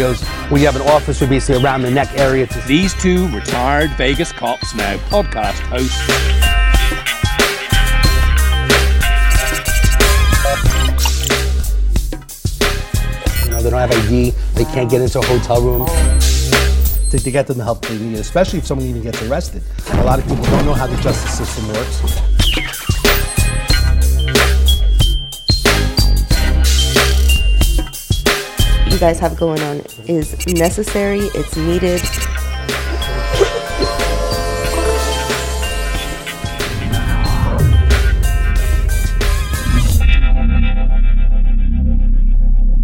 videos where you have an officer basically around the neck area. To These two retired Vegas cops now podcast hosts. You know, they don't have ID. They can't get into a hotel room. To, to get them the help they need, especially if someone even gets arrested. A lot of people don't know how the justice system works. Guys have going on is necessary, it's needed.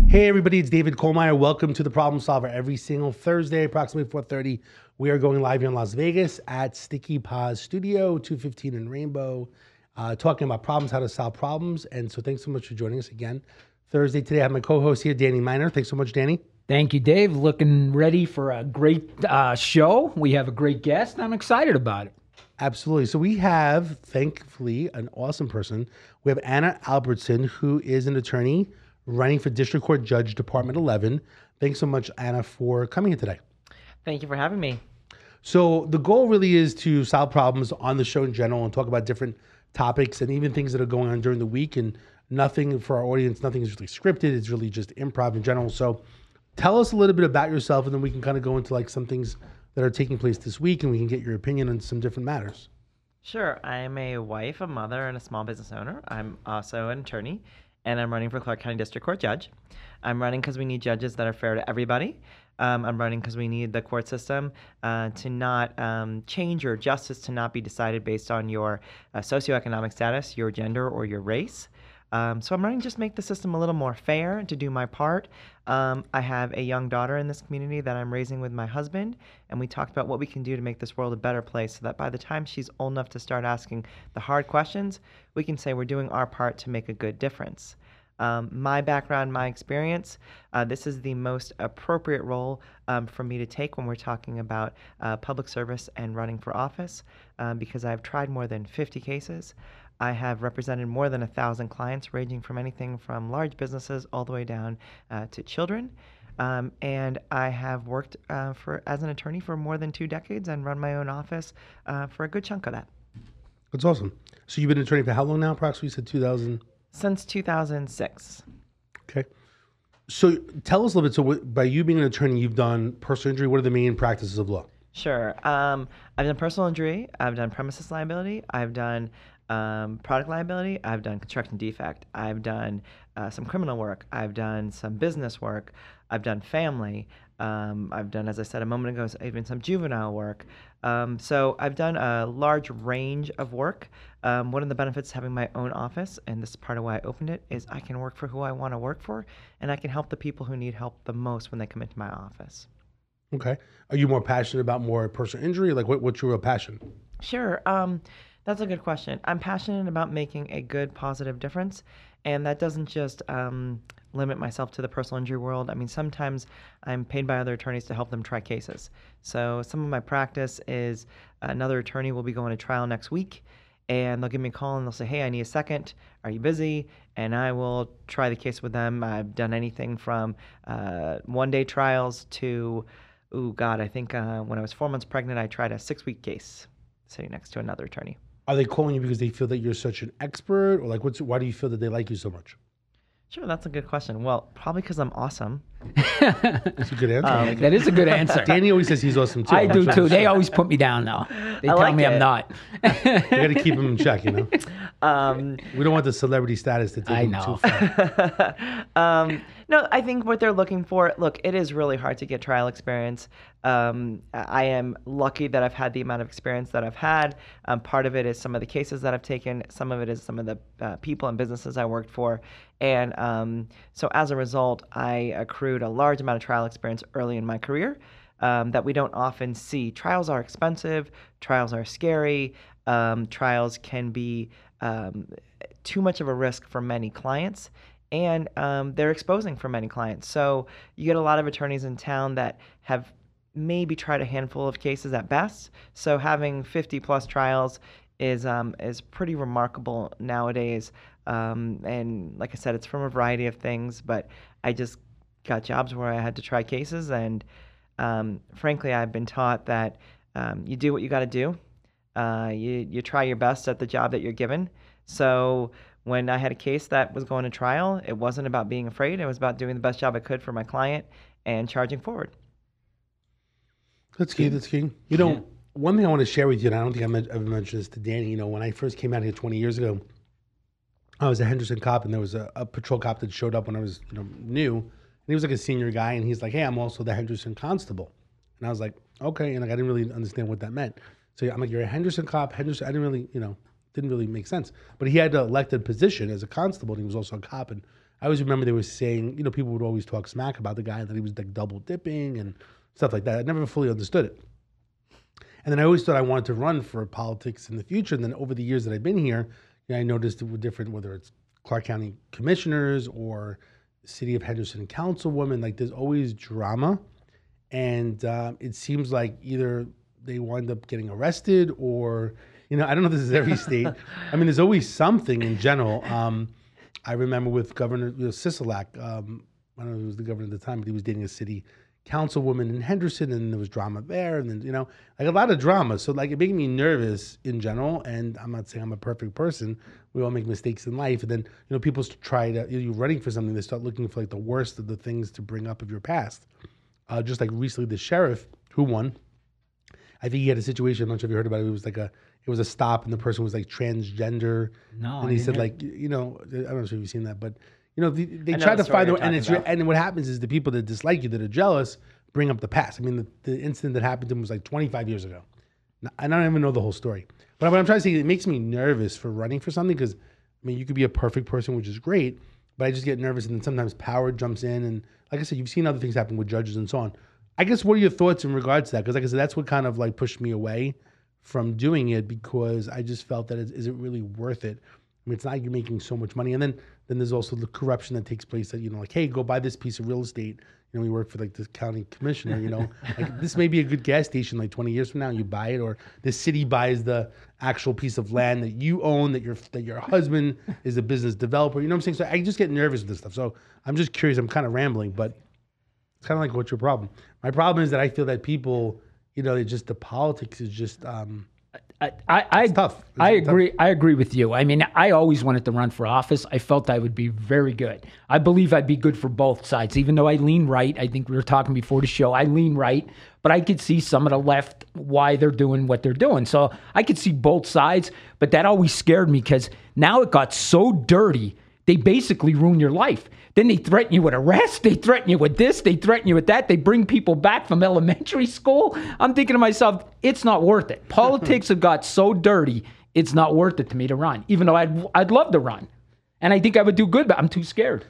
Hey everybody, it's David Kohlmeyer. Welcome to the Problem Solver. Every single Thursday, approximately 4:30, we are going live here in Las Vegas at Sticky Paws Studio, 215 in Rainbow, uh, talking about problems, how to solve problems. And so, thanks so much for joining us again. Thursday today, I have my co-host here, Danny Miner. Thanks so much, Danny. Thank you, Dave. Looking ready for a great uh, show. We have a great guest. I'm excited about it. Absolutely. So we have, thankfully, an awesome person. We have Anna Albertson, who is an attorney running for District Court Judge, Department 11. Thanks so much, Anna, for coming here today. Thank you for having me. So the goal really is to solve problems on the show in general and talk about different topics and even things that are going on during the week. And nothing for our audience, nothing is really scripted. It's really just improv in general. So tell us a little bit about yourself, and then we can kind of go into like some things that are taking place this week, and we can get your opinion on some different matters. Sure, I am a wife, a mother, and a small business owner. I'm also an attorney, and I'm running for Clark County District Court Judge. I'm running because we need judges that are fair to everybody. Um, I'm running because we need the court system uh, to not um, change your justice to not be decided based on your uh, socioeconomic status, your gender, or your race. Um, so I'm running to just make the system a little more fair and to do my part. Um, I have a young daughter in this community that I'm raising with my husband, and we talked about what we can do to make this world a better place so that by the time she's old enough to start asking the hard questions, we can say we're doing our part to make a good difference. Um, my background, my experience, uh, this is the most appropriate role um, for me to take when we're talking about uh, public service and running for office um, because I've tried more than 50 cases. I have represented more than a thousand clients, ranging from anything from large businesses all the way down uh, to children. Um, and I have worked uh, for as an attorney for more than two decades and run my own office uh, for a good chunk of that. That's awesome. So you've been an attorney for how long now? Approximately, you said 2000. Since 2006. Okay. So tell us a little bit. So what, by you being an attorney, you've done personal injury. What are the main practices of law? Sure. Um, I've done personal injury. I've done premises liability. I've done um, product liability. I've done construction defect. I've done uh, some criminal work. I've done some business work. I've done family. Um, I've done, as I said a moment ago, even some juvenile work. Um, so I've done a large range of work. Um, one of the benefits of having my own office, and this is part of why I opened it, is I can work for who I want to work for, and I can help the people who need help the most when they come into my office. Okay. Are you more passionate about more personal injury? Like, what, what's your real passion? Sure. Um, that's a good question. I'm passionate about making a good, positive difference, and that doesn't just um, limit myself to the personal injury world. I mean, sometimes I'm paid by other attorneys to help them try cases. So some of my practice is another attorney will be going to trial next week, and they'll give me a call and they'll say, "Hey, I need a second. Are you busy?" And I will try the case with them. I've done anything from uh, one-day trials to, oh God, I think uh, when I was four months pregnant, I tried a six-week case sitting next to another attorney. Are they calling you because they feel that you're such an expert, or like, what's why do you feel that they like you so much? Sure, that's a good question. Well, probably because I'm awesome. That's a good answer. I like it. That is a good answer. Danny always says he's awesome too. I do too. They always put me down though. They I tell like me I'm not. You got to keep him in check, you know. Um, We don't want the celebrity status to take I him know. too far. um, no, I think what they're looking for. Look, it is really hard to get trial experience. Um, I am lucky that I've had the amount of experience that I've had. Um, part of it is some of the cases that I've taken. Some of it is some of the uh, people and businesses I worked for, and um, so as a result, I accrued a large amount of trial experience early in my career. Um, that we don't often see. Trials are expensive. Trials are scary. Um, trials can be um, too much of a risk for many clients and um, they're exposing for many clients. So you get a lot of attorneys in town that have maybe tried a handful of cases at best. So having 50 plus trials is um, is pretty remarkable nowadays. Um, and like I said, it's from a variety of things, but I just got jobs where I had to try cases, and um, frankly, I've been taught that um, you do what you got to do. Uh, you you try your best at the job that you're given. So when I had a case that was going to trial, it wasn't about being afraid. It was about doing the best job I could for my client and charging forward. That's key. That's key. You know, one thing I want to share with you, and I don't think I have ever mentioned this to Danny. You know, when I first came out here 20 years ago, I was a Henderson cop, and there was a, a patrol cop that showed up when I was, you know, new, and he was like a senior guy, and he's like, "Hey, I'm also the Henderson constable," and I was like, "Okay," and like I didn't really understand what that meant. So I'm like, "You're a Henderson cop, Henderson." I didn't really, you know, didn't really make sense. But he had an elected position as a constable, and he was also a cop, and I always remember they were saying, you know, people would always talk smack about the guy that he was like double dipping and stuff like that. I never fully understood it. And then I always thought I wanted to run for politics in the future. And then over the years that I've been here, I noticed it was different, whether it's Clark County commissioners or city of Henderson councilwoman, like there's always drama. And uh, it seems like either they wind up getting arrested or, you know, I don't know if this is every state. I mean, there's always something in general. Um, I remember with Governor you know, Sisolak, um, I don't know who was the governor at the time, but he was dating a city councilwoman in Henderson, and there was drama there, and then you know, like a lot of drama. So like it made me nervous in general. And I'm not saying I'm a perfect person. We all make mistakes in life, and then you know, people try to you're running for something. They start looking for like the worst of the things to bring up of your past. Uh, just like recently, the sheriff who won, I think he had a situation. I'm not sure if you heard about it. It was like a it was a stop, and the person was like transgender. No, and he said like you know I don't know if you've seen that, but you know they, they know try the to find the and it's your, and what happens is the people that dislike you that are jealous bring up the past. I mean the, the incident that happened to him was like 25 years ago. I don't even know the whole story, but what I'm trying to say it makes me nervous for running for something because I mean you could be a perfect person, which is great, but I just get nervous and then sometimes power jumps in and like I said, you've seen other things happen with judges and so on. I guess what are your thoughts in regards to that? Because like I said, that's what kind of like pushed me away from doing it because I just felt that it, is it really worth it? I mean, it's not like you're making so much money, and then then there's also the corruption that takes place. That you know, like, hey, go buy this piece of real estate. You know, we work for like the county commissioner. You know, like this may be a good gas station like 20 years from now. You buy it, or the city buys the actual piece of land that you own that your that your husband is a business developer. You know what I'm saying? So I just get nervous with this stuff. So I'm just curious. I'm kind of rambling, but it's kind of like what's your problem? My problem is that I feel that people, you know, they just the politics is just um, I, I, I, tough. It's I tough. agree. I agree with you. I mean, I always wanted to run for office. I felt I would be very good. I believe I'd be good for both sides, even though I lean right. I think we were talking before the show. I lean right, but I could see some of the left why they're doing what they're doing. So I could see both sides, but that always scared me because now it got so dirty. They basically ruin your life. Then they threaten you with arrest. They threaten you with this. They threaten you with that. They bring people back from elementary school. I'm thinking to myself, it's not worth it. Politics have got so dirty, it's not worth it to me to run, even though I'd, I'd love to run. And I think I would do good, but I'm too scared.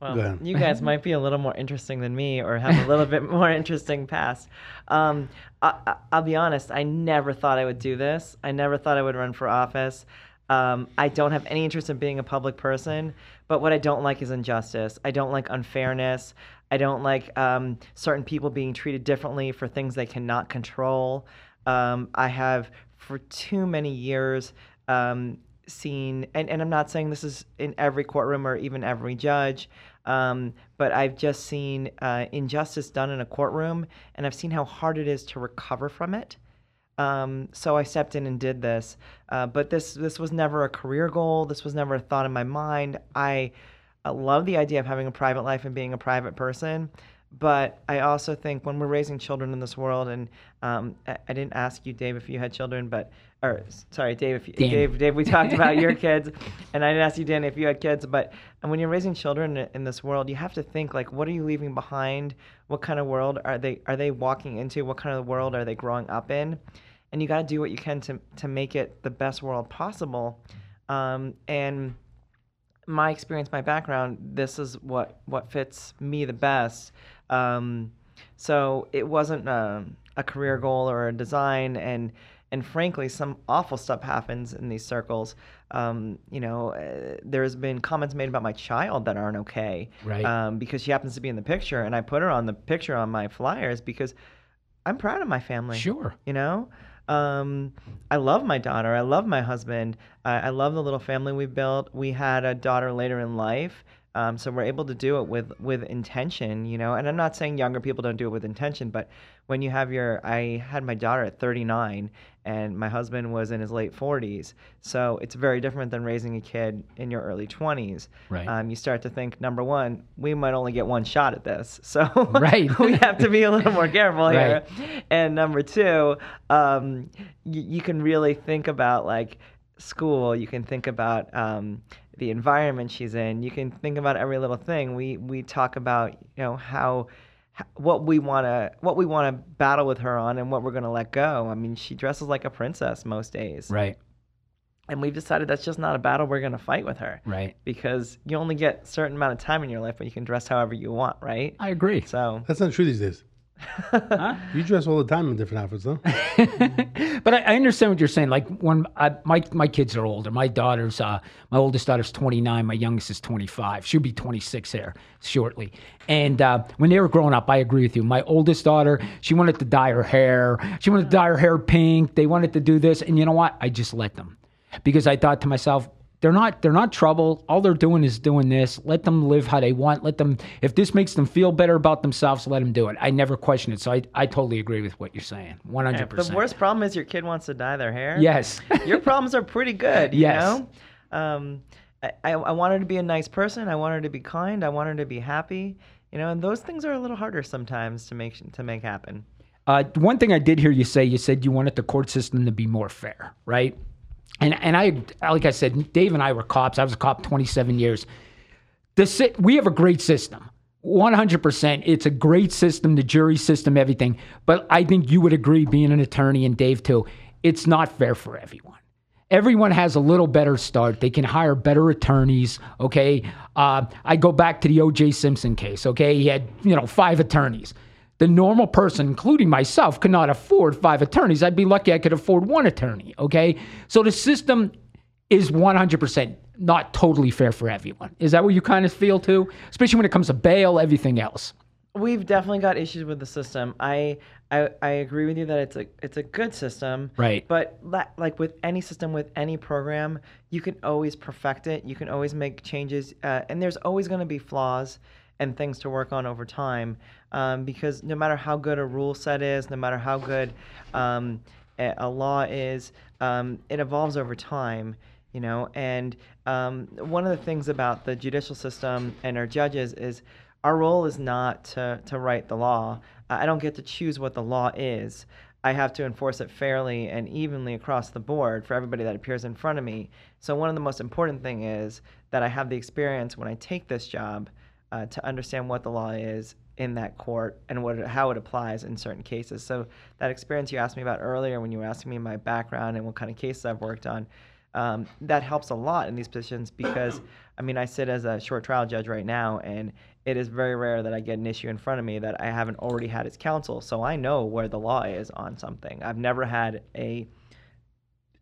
Well, you guys might be a little more interesting than me, or have a little bit more interesting past. Um, I, I, I'll be honest. I never thought I would do this. I never thought I would run for office. Um, I don't have any interest in being a public person, but what I don't like is injustice. I don't like unfairness. I don't like um, certain people being treated differently for things they cannot control. Um, I have, for too many years, um, seen, and, and I'm not saying this is in every courtroom or even every judge, um, but I've just seen uh, injustice done in a courtroom, and I've seen how hard it is to recover from it. Um, so I stepped in and did this, uh, but this this was never a career goal. This was never a thought in my mind. I, I love the idea of having a private life and being a private person, but I also think when we're raising children in this world, and um, I, I didn't ask you, Dave, if you had children, but or sorry, Dave, if you. Dave, Dave, we talked about your kids, and I didn't ask you, Dan, if you had kids, but and when you're raising children in- in this world, you have to think like, what are you leaving behind? What kind of world are they are they walking into? What kind of world are they growing up in? And you got to do what you can to to make it the best world possible. Um, and my experience, my background, this is what what fits me the best. Um, so it wasn't a, a career goal or a design, and and frankly, some awful stuff happens in these circles. Um, you know, uh, there's been comments made about my child that aren't okay, Right. Um, because she happens to be in the picture, and I put her on the picture on my flyers because I'm proud of my family. Sure. You know, um, I love my daughter. I love my husband. I, I love the little family we've built. We had a daughter later in life. Um, so we're able to do it with with intention, you know. And I'm not saying younger people don't do it with intention, but when you have your, I had my daughter at 39, and my husband was in his late 40s. So it's very different than raising a kid in your early 20s. Right. Um, you start to think, number one, we might only get one shot at this, so Right. we have to be a little more careful here. Right. And number two, um, you, you can really think about like school. You can think about um, the environment she's in. You can think about every little thing. We we talk about you know how what we want to what we want to battle with her on and what we're going to let go. I mean, she dresses like a princess most days. Right. And we've decided that's just not a battle we're going to fight with her. Right. Because you only get a certain amount of time in your life, but you can dress however you want, right? I agree. So That's not true these days. You dress all the time in different outfits, though. but I, I understand what you're saying. Like when I, my my kids are older, my daughter's uh, my oldest daughter's 29, my youngest is 25. She'll be 26 here shortly. And uh, when they were growing up, I agree with you. My oldest daughter, she wanted to dye her hair. She wanted to dye her hair pink. They wanted to do this, and you know what? I just let them because I thought to myself. They're not. They're not trouble. All they're doing is doing this. Let them live how they want. Let them. If this makes them feel better about themselves, let them do it. I never question it. So I, I totally agree with what you're saying. 100%. the worst problem is your kid wants to dye their hair. Yes. your problems are pretty good. You Yes. know? Um, I, I, I want her to be a nice person. I want her to be kind. I want her to be happy. You know, and those things are a little harder sometimes to make to make happen. Uh, one thing I did hear you say, you said you wanted the court system to be more fair, right? And and I, like I said, Dave and I were cops. I was a cop 27 years. The we have a great system. 100%. It's a great system, the jury system, everything. But I think you would agree, being an attorney and Dave too, it's not fair for everyone. Everyone has a little better start. They can hire better attorneys. Okay. Uh, I go back to the O.J. Simpson case. Okay. He had, you know, five attorneys. The normal person, including myself, could not afford five attorneys. I'd be lucky I could afford one attorney. Okay. So the system is 100% not totally fair for everyone. Is that what you kind of feel too? Especially when it comes to bail, everything else. We've definitely got issues with the system. I, I I agree with you that it's a it's a good system. Right. But la- like with any system, with any program, you can always perfect it. You can always make changes, uh, and there's always going to be flaws and things to work on over time. Um, because no matter how good a rule set is, no matter how good um, a, law is, um, it evolves over time you know? And um, one of the things about the judicial system and our judges is our role is not to, to write the law. I don't get to choose what the law is. I have to enforce it fairly and evenly across the board for everybody that appears in front of me. So one of the most important thing is that i have the experience when i take this job uh, to understand what the law is in that court and what it- how it applies in certain cases. So that experience you asked me about earlier when you were asking me my background and what kind of cases I've worked on, um, that helps a lot in these positions because I mean I sit as a short trial judge right now and it is very rare that I get an issue in front of me that I haven't already had as counsel. So I know where the law is on something. I've never had a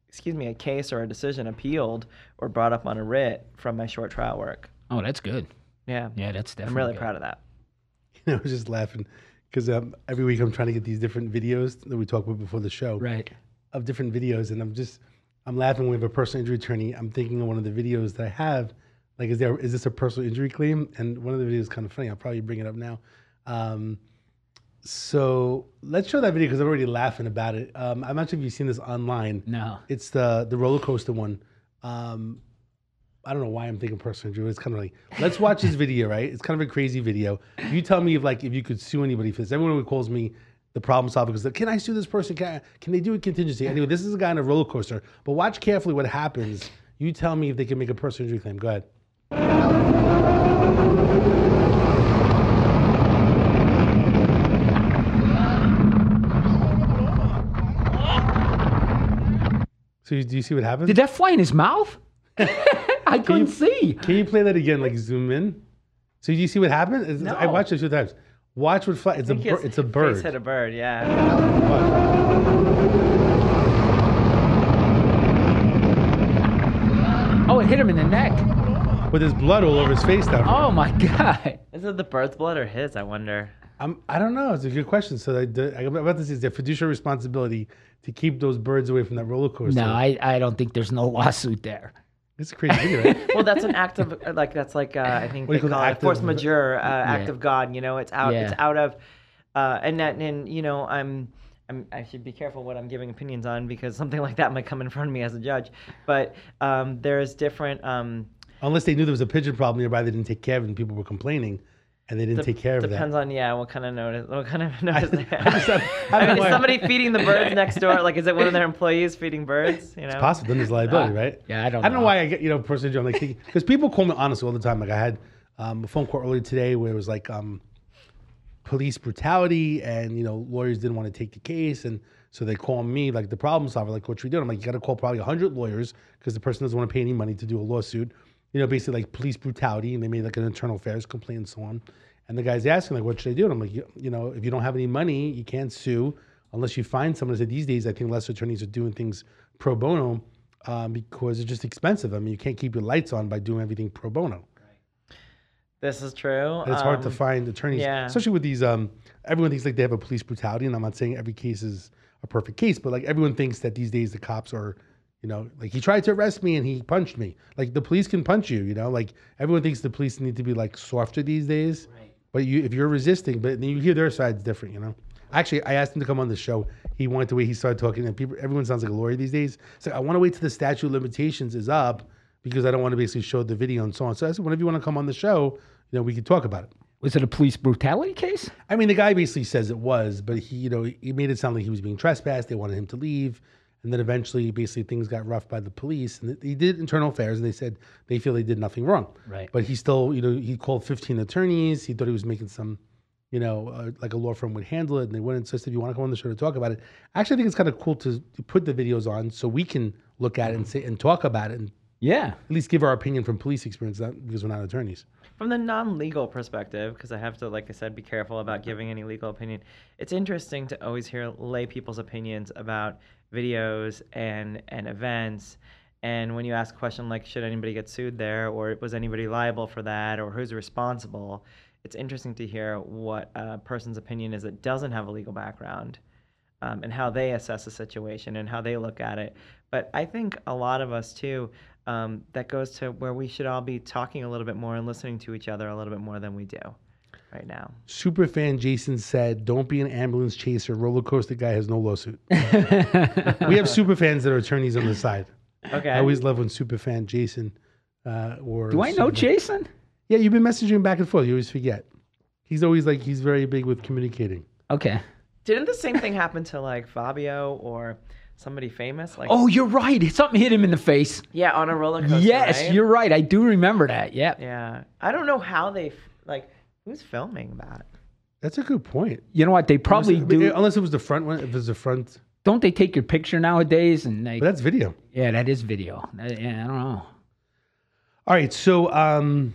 excuse me, a case or a decision appealed or brought up on a writ from my short trial work. Oh, that's good. Yeah. Yeah, that's I'm really good. proud of that. I was just laughing because um, every week I'm trying to get these different videos that we talked about before the show Right. of different videos, and I'm just I'm laughing when we have a personal injury attorney. I'm thinking of one of the videos that I have. Like, is there is this a personal injury claim? And one of the videos is kind of funny. I'll probably bring it up now. Um, so let's show that video because I'm already laughing about it. Um, I'm not sure if you've seen this online. No. It's the the roller coaster one. Um, I don't know why I'm thinking personal injury. It's kind of like let's watch this video, right? It's kind of a crazy video. You tell me if like if you could sue anybody for this. Everyone who calls me the problem solver because can I sue this person? Can I, can they do a contingency? Anyway, this is a guy on a roller coaster. But watch carefully what happens. You tell me if they can make a personal injury claim. Go ahead. So you- do you see what happens? Did that fly in his mouth? I couldn't see. Can you play that again? Like zoom in. So do you see what happened? It's- I watched it two times. Watch what fly. It's a think bir- it's a face bird. hit a bird, yeah. Watch. Oh, it hit him in the neck. With his blood all over his face now. Oh my god. Is it the bird's blood or his? I wonder. I'm, I don't know. It's a good question. So I, the, I'm about to say, is their fiduciary responsibility to keep those birds away from that roller coaster? No, I, I don't think there's no lawsuit there. It's a crazy video, right? well, that's an act of like that's like uh, I think What they call it? force of- majeure, uh, act of God. You know, it's out. It's out of, uh, and that and you know I'm. I'm, I should be careful what I'm giving opinions on because something like that might come in front of me as a judge. But um, there's different. Um, Unless they knew there was a pigeon problem nearby, they didn't take care of it, and people were complaining, and they didn't take care of that. depends on yeah what kind of notice what kind of notice they I just have. have- I I mean, is somebody feeding the birds next door? Like, is it one of their employees feeding birds? You know, possible. Then there's liability, right? yeah, I don't I don't know know. why I get you know personally I'm like because people call me honestly all the time. Like I had um, a phone call earlier today where it was like um, police brutality and you know lawyers didn't want to take the case and so they call me like the problem solver like what should we do? I'm like you got to call probably hundred lawyers because the person doesn't want to pay any money to do a lawsuit. You know, basically like police brutality and they made like an internal affairs complaint and so on. And the guy's asking like, what should I do? And I'm like, you, you know, if you don't have any money, you can't sue unless you find someone. I said these days, I think less attorneys are doing things pro bono um, because it's just expensive. I mean, you can't keep your lights on by doing everything pro bono. this is true. And it's hard to Um, find attorneys, yeah. especially with these. Um, everyone thinks like they have a police brutality, and I'm not saying every case is a perfect case, but like everyone thinks that these days the cops are, you know, like he tried to arrest me and he punched me. Like the police can punch you, you know. Like everyone thinks the police need to be like softer these days. Right. But you, if you're resisting, but then you hear their side, it's different, you know. Actually, I asked him to come on the show. He wanted the way he started talking, and people, everyone sounds like a lawyer these days. So I want to wait till the statute of limitations is up because I don't want to basically show the video and so on. So I said, whenever you want to come on the show, you know, we could talk about it. Was it a police brutality case? I mean, the guy basically says it was, but he, you know, he made it sound like he was being trespassed. They wanted him to leave, and then eventually, basically, things got rough by the police, and he did internal affairs, and they said they feel they did nothing wrong. Right. But he still, you know, he called 15 attorneys. He thought he was making some, you know, uh, like a law firm would handle it, and they wouldn't. So I said, if you want to come on the show to talk about it, actually, I think it's kind of cool to to put the videos on so we can look at it and say and talk about it and Yeah. at least give our opinion from police experience, not because we're not attorneys. From the non-legal perspective because i have to like i said be careful about giving any legal opinion it's interesting to always hear lay people's opinions about videos and and events. And when you ask a question like should anybody get sued there? Or was anybody liable for that? Or who's responsible? It's interesting to hear what a person's opinion is that doesn't have a legal background um, and how they assess a situation and how they look at it. But I think a lot of us too, um, that goes to where we should all be talking a little bit more and listening to each other a little bit more than we do right now. Superfan Jason said, "Don't be an ambulance chaser. Roller coaster guy has no lawsuit." we have superfans that are attorneys on the side. Okay. I always love when superfan Jason uh, or Do I know superfan- Jason? Yeah, you've been messaging back and forth. You always forget. He's always like he's very big with communicating. Okay. Didn't the same thing happen to like Fabio or somebody famous? Like, Oh, you're right. Something hit him in the face. yeah, on a roller coaster. yes, right? you're right. I do remember that. Yeah. Yeah, I don't know how they f- like. Who's filming that? That's a good point. You know what? They probably Unless- do. unless it was the front one. If it was the front, Don't they take your picture nowadays? And they, but that's video. yeah, that is video. Uh, Yeah, I don't know. All right, so um,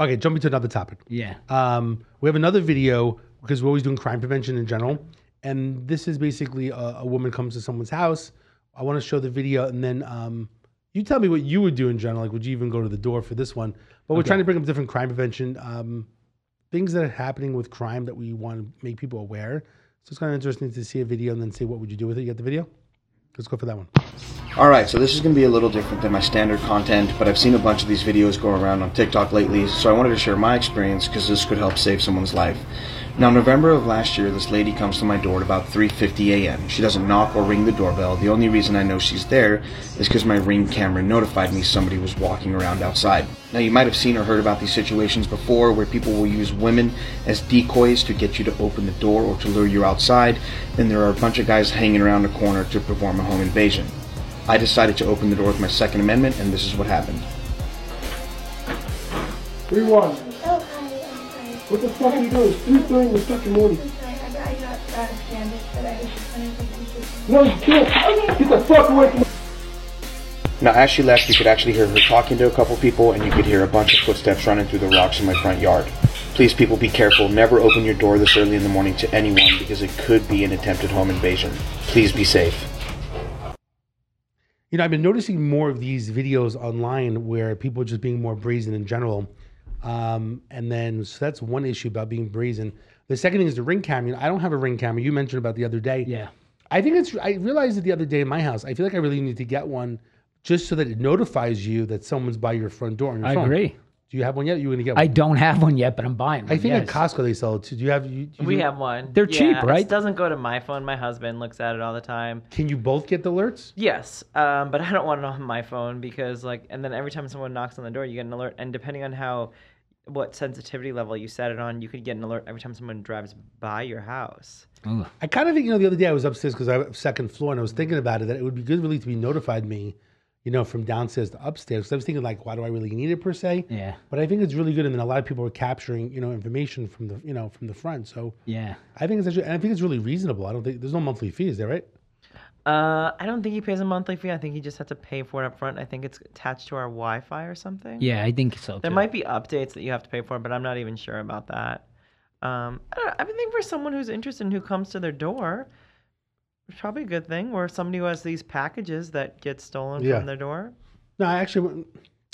okay, jumping to another topic. Yeah. Um, we have another video because we're always doing crime prevention in general, and this is basically a, a woman comes to someone's house. I want to show the video, and then um, you tell me what you would do in general. Like, would you even go to the door for this one? But we're Okay. trying to bring up different crime prevention um, things that are happening with crime that we want to make people aware. So it's kind of interesting to see a video and then see what would you do with it. You got the video? Let's go for that one. Alright, so this is going to be a little different than my standard content, but I've seen a bunch of these videos go around on TikTok lately, so I wanted to share my experience because this could help save someone's life. Now, November of last year, this lady comes to my door at about 3.50 a.m. She doesn't knock or ring the doorbell. The only reason I know she's there is because my Ring camera notified me somebody was walking around outside. Now, you might have seen or heard about these situations before where people will use women as decoys to get you to open the door or to lure you outside. Then there are a bunch of guys hanging around the corner to perform a home invasion. I decided to open the door with my Second Amendment, and this is what happened. Rewind. What the fuck are you doing? It's 3.30 in the fucking morning. I'm sorry, I, I got stranded, but I was just wondering if I could No, you can't. Get the fuck away from me. Now, as she left, you could actually hear her talking to a couple people, and you could hear a bunch of footsteps running through the rocks in my front yard. Please, people, be careful. Never open your door this early in the morning to anyone because it could be an attempted home invasion. Please be safe. You know, I've been noticing more of these videos online where people are just being more brazen in general. Um, and then, so that's one issue about being brazen. The second thing is the ring camera. You know, I don't have a ring camera. You mentioned about the other day. Yeah. I think it's, I realized it the other day in my house. I feel like I really need to get one just so that it notifies you that someone's by your front door your I phone. agree. Do you have one yet? You going to get one? I don't have one yet, but I'm buying one. I think yes. at Costco they sell it too. Do you have? You, you We do- have one. They're cheap, right? It doesn't go to my phone. My husband looks at it all the time. Can you both get the alerts? Yes, um, but I don't want it on my phone because like, and then every time someone knocks on the door, you get an alert, and depending on how, what sensitivity level you set it on, you could get an alert every time someone drives by your house. I kind of think you know the other day I was upstairs because I was second floor and I was thinking about it that it would be good really to be notified me, you know, from downstairs to upstairs. 'Cause I was thinking like, why do I really need it per se? Yeah. But I think it's really good, and then a lot of people are capturing you know information from the you know from the front. So Yeah. I think it's actually, and I think it's really reasonable. I don't think there's no monthly fee, is there right? Uh, I don't think he pays a monthly fee. I think he just has to pay for it up front. I think it's attached to our Wi-Fi or something. Yeah, I think so. There too. might be updates that you have to pay for, but I'm not even sure about that. Um, I, don't know, I think for someone who's interested and who comes to their door, it's probably a good thing. where somebody who has these packages that get stolen Yeah. from their door. No, I actually, went-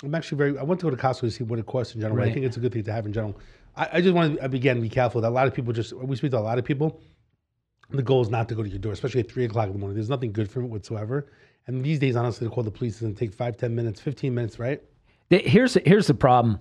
I'm actually very. I went to go to Costco to see what it costs in general. but I Right. think it's a good thing to have in general. I, I just want to again be careful that a lot of people just we speak to a lot of people. The goal is not to go to your door, especially at three o'clock in the morning. There's nothing good from it whatsoever. And these days, honestly, to call the police doesn't take five, ten minutes, fifteen minutes, right? The- here's here's the problem.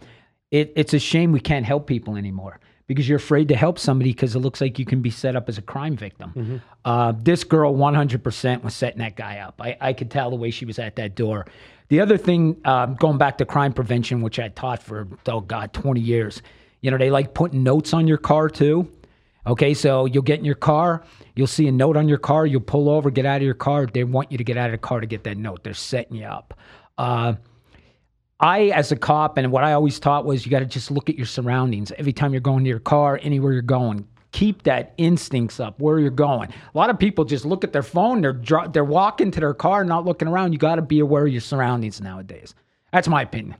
It, it's a shame we can't help people anymore because you're afraid to help somebody because it looks like you can be set up as a crime victim. Uh, this girl 100% was setting that guy up. I, I could tell the way she was at that door. The other thing, um, going back to crime prevention, which I taught for oh god 20 years, you know they like putting notes on your car too. Okay, so you'll get in your car, you'll see a note on your car, you'll pull over, get out of your car. They want you to get out of the car to get that note. They're setting you up. Uh, I, as a cop, and what I always taught was you got to just look at your surroundings every time you're going to your car, anywhere you're going. Keep that instincts up where you're going. A lot of people just look at their phone. They're dri- they're walking to their car, not looking around. You got to be aware of your surroundings nowadays. That's my opinion.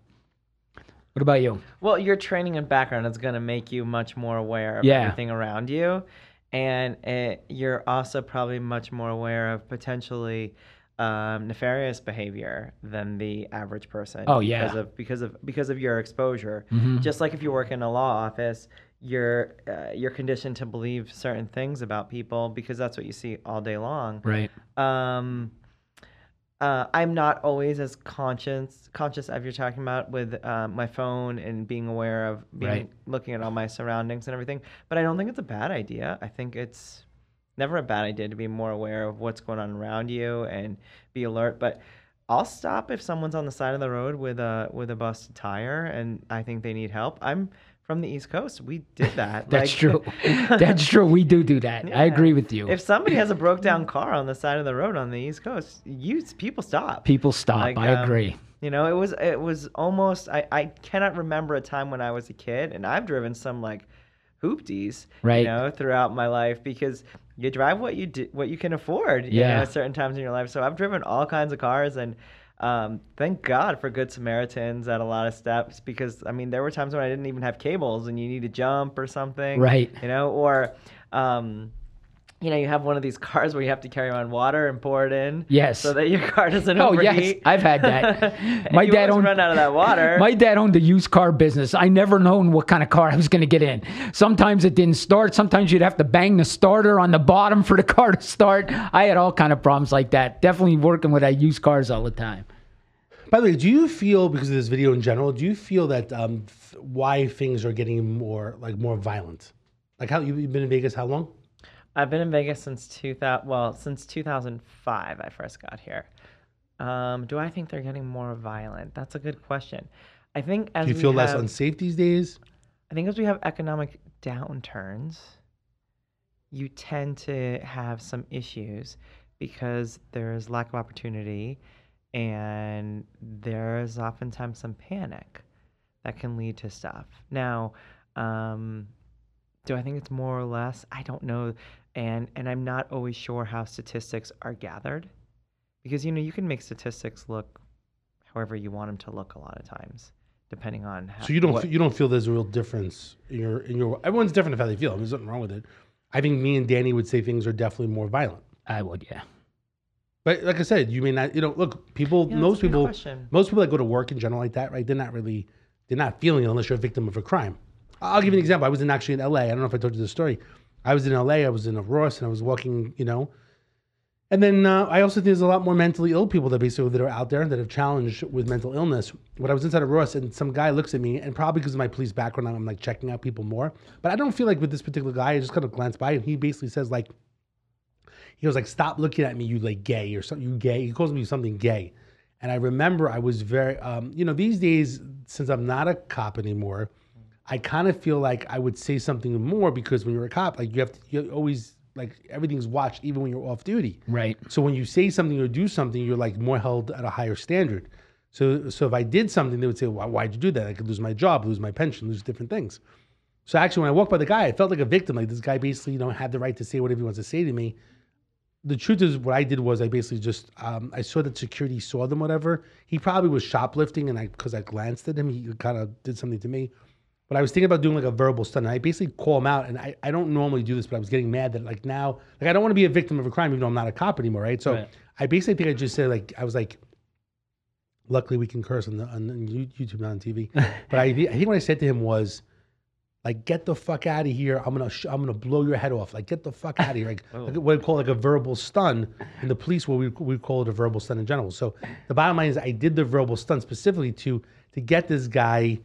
What about you? Well, your training and background is going to make you much more aware of Yeah. everything around you, and it, you're also probably much more aware of potentially um, nefarious behavior than the average person. Oh, yeah. because of because of because of your exposure. Mhm. Just like if you work in a law office, you're uh, you're conditioned to believe certain things about people because that's what you see all day long. Right. Um, uh, I'm not always as conscious conscious as you're talking about with uh, my phone and being aware of being Right. looking at all my surroundings and everything. But I don't think it's a bad idea. I think it's never a bad idea to be more aware of what's going on around you and be alert. But I'll stop if someone's on the side of the road with a with a busted tire and I think they need help. I'm from the East Coast. We did that. That's Like- true. That's true. We do do that. I agree with you. If somebody has a broke down car on the side of the road on the East Coast, you people stop. People stop. Like, I um, agree. You know, it was it was almost I, I cannot remember a time when I was a kid and I've driven some like hoopties, Right. you know, throughout my life because you drive what you do, what you can afford, you Yeah. know, at certain times in your life. So I've driven all kinds of cars and um, thank God for good Samaritans at a lot of steps because I mean there were times when I didn't even have cables and you need to jump or something, Right. You know, or um, you know, you have one of these cars where you have to carry on water and pour it in, Yes. so that your car doesn't Oh overheat. yes, I've had that. My you dad owned run out of that water. My dad owned a used car business. I never known what kind of car I was going to get in. Sometimes it didn't start. Sometimes you'd have to bang the starter on the bottom for the car to start. I had all kind of problems like that. Definitely working with that used cars all the time. By the way, do you feel because of this video in general? Do you feel that um, th- why things are getting more like more violent? Like how you- you've been in Vegas? How long? I've been in Vegas since 2000. Well, since 2005, I first got here. Um, do I think they're getting more violent? That's a good question. I think as Do you we feel less have- unsafe these days? I think as we have economic downturns, you tend to have some issues because there's lack of opportunity and there's oftentimes some panic that can lead to stuff. Now, um, do I think it's more or less? I don't know, and and I'm not always sure how statistics are gathered, because you know you can make statistics look however you want them to look a lot of times, depending on how. So you don't what- fe- you don't feel there's a real difference in your in your everyone's different of how they feel. There's nothing wrong with it. I think me and Danny would say things are definitely more violent. I would, yeah. But like I said, you may not. You know, look, people. Yeah, most people. question. Most people that go to work in general like that, right? They're not really. They're not feeling it unless you're a victim of a crime. I'll give you an example. I was in actually in L.A. I don't know if I told you this story. I was in L.A. I was in Ross and I was walking. You know, And then uh, I also think there's a lot more mentally ill people that basically that are out there that have challenged with mental illness. When I was inside of Ross and some guy looks at me, and probably because of my police background, I'm like checking out people more. But I don't feel like with this particular guy, I just kind of glanced by and he basically says like, he was like, "Stop looking at me, you like gay or something. You gay." He calls me something gay, and I remember I was very, um, you know, these days since I'm not a cop anymore, I kind of feel like I would say something more because when you're a cop, like you have to, you always like everything's watched even when you're off duty. Right. So when you say something or do something, you're like more held at a higher standard. So so if I did something, they would say, Why, "Why'd you do that? I could lose my job, lose my pension, lose different things." So actually, when I walked by the guy, I felt like a victim. Like this guy basically, you know, had the right to say whatever he wants to say to me. The truth is, what I did was I basically just um, I saw that security saw them, whatever. He probably was shoplifting, and I because I glanced at him, he kind of did something to me. But I was thinking about doing like a verbal stun. And I basically call him out, and I, I don't normally do this, but I was getting mad that like now, like I don't want to be a victim of a crime, even though I'm not a cop anymore, right? So Right. I basically think I just said like I was like, luckily we can curse on the on YouTube, not on TV. but I, I think what I said to him was, like, get the fuck out of here. I'm gonna sh- I'm gonna blow your head off. Like, get the fuck out of here. Like, oh. like what I call like a verbal stun. And the police, what we we call it a verbal stun in general. So the bottom line is, I did the verbal stun specifically to to get this guy,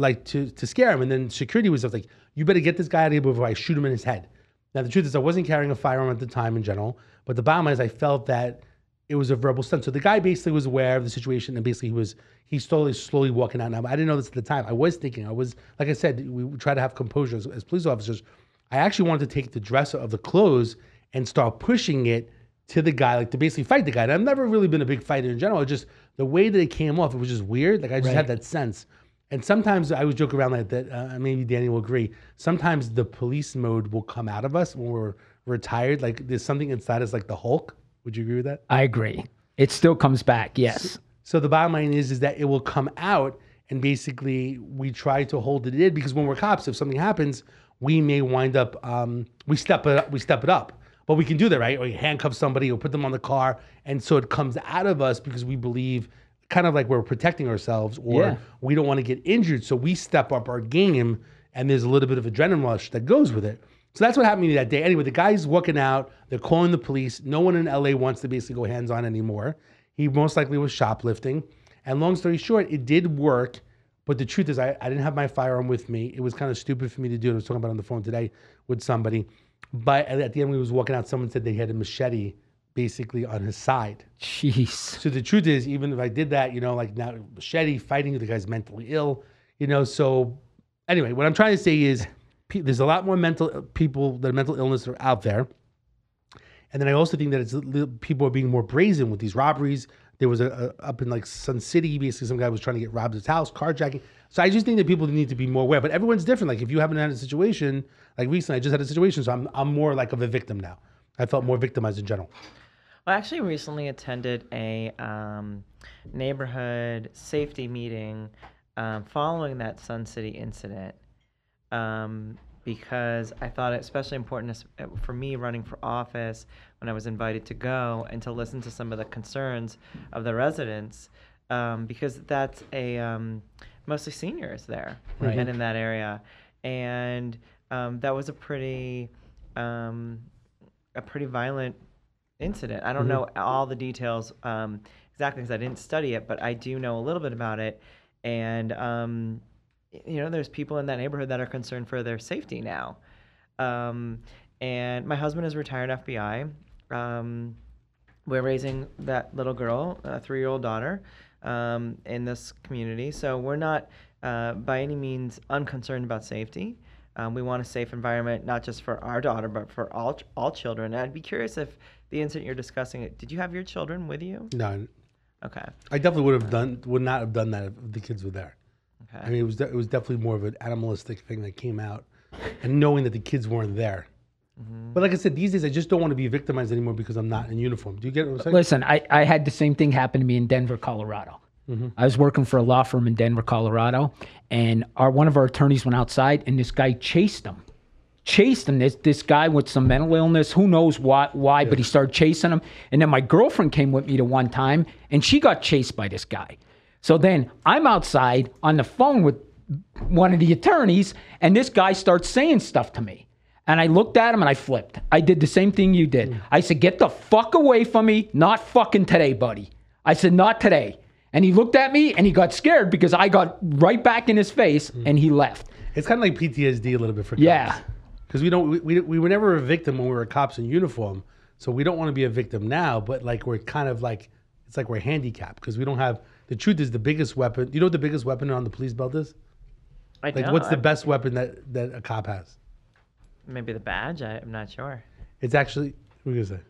like to to scare him. And then security was like, you better get this guy out of here before I shoot him in his head. Now the truth is, I wasn't carrying a firearm at the time in general. But the bottom line is, I felt that it was a verbal stunt. So the guy basically was aware of the situation and basically he was he's slowly slowly walking out. Now I didn't know this at the time. I was thinking I was like I said we try to have composure as, as police officers. I actually wanted to take the dresser of the clothes and start pushing it to the guy, like to basically fight the guy. And I've never really been a big fighter in general. It just the way that it came off, it was just weird. Like I just had that sense. And sometimes I would joke around like that. Uh, maybe Danny will agree. Sometimes the police mode will come out of us when we're retired. Like there's something inside us, like the Hulk. Would you agree with that? I agree. It still comes back. Yes. So the bottom line is, is that it will come out, and basically we try to hold it in because when we're cops, if something happens, we may wind up um, we step it up, we step it up. But we can do that, right? Or you handcuff somebody or put them on the car, and so it comes out of us because we believe, kind of like we're protecting ourselves, or Yeah. we don't want to get injured, so we step up our game, and there's a little bit of adrenaline rush that goes with it. So that's what happened to me that day. Anyway, the guy's walking out. They're calling the police. No one in LA wants to basically go hands on anymore. He most likely was shoplifting. And long story short, it did work. But the truth is, I, I didn't have my firearm with me. It was kind of stupid for me to do. it. I was talking about it on the phone today with somebody. But at the end, when he was walking out, someone said they had a machete basically on his side. Jeez. So the truth is, even if I did that, you know, like now machete fighting, the guy's mentally ill, you know. So anyway, what I'm trying to say is, pe- there's a lot more mental uh, people that are mental illness are out there, and then I also think that it's uh, people are being more brazen with these robberies. There was a, a up in like Sun City, basically some guy was trying to get robbed his house, carjacking. So I just think that people need to be more aware. But everyone's different. Like if you haven't had a situation, like recently, I just had a situation, so I'm I'm more like of a victim now. I felt more victimized in general. Well, I actually recently attended a um, neighborhood safety meeting um, following that Sun City incident um, because I thought it especially important for me running for office when I was invited to go and to listen to some of the concerns of the residents um, because that's a um, mostly seniors there and in that area, and um, that was a pretty um, a pretty violent incident. I don't know all the details um, exactly because I didn't study it, but I do know a little bit about it. And um, you know, there's people in that neighborhood that are concerned for their safety now. Um, and my husband is retired FBI. Um, we're raising that little girl, a three-year-old daughter, um, in this community. So we're not uh, by any means unconcerned about safety. Um, we want a safe environment, not just for our daughter, but for all all children. And I'd be curious if the incident you're discussing, did you have your children with you? No, Okay. I definitely would have done would not have done that if the kids were there. Okay. I mean, it was de- it was definitely more of an animalistic thing that came out, and knowing that the kids weren't there. But like I said, these days I just don't want to be victimized anymore because I'm not in uniform. Do you get what I'm saying? Listen, I, I had the same thing happen to me in Denver, Colorado. Mm-hmm. I was working for a law firm in Denver, Colorado, and our one of our attorneys went outside, and this guy chased him. Chased him. This this guy with some mental illness, who knows why? Why? But he started chasing him, and then my girlfriend came with me to one time, and she got chased by this guy. So then I'm outside on the phone with one of the attorneys, and this guy starts saying stuff to me. And I looked at him and I flipped. I did the same thing you did. Mm. I said, Get the fuck away from me. Not fucking today, buddy. I said, Not today. And he looked at me and he got scared because I got right back in his face mm. and he left. It's kind of like PTSD a little bit for cops. Yeah. Because we don't, we, we, we were never a victim when we were cops in uniform. So we don't want to be a victim now, but like we're kind of like, it's like we're handicapped because we don't have, the truth is the biggest weapon. You know what the biggest weapon on the police belt is? I Like, don't. what's the best weapon that, that a cop has? Maybe the badge. I, I'm not sure. It's actually, what are you to say?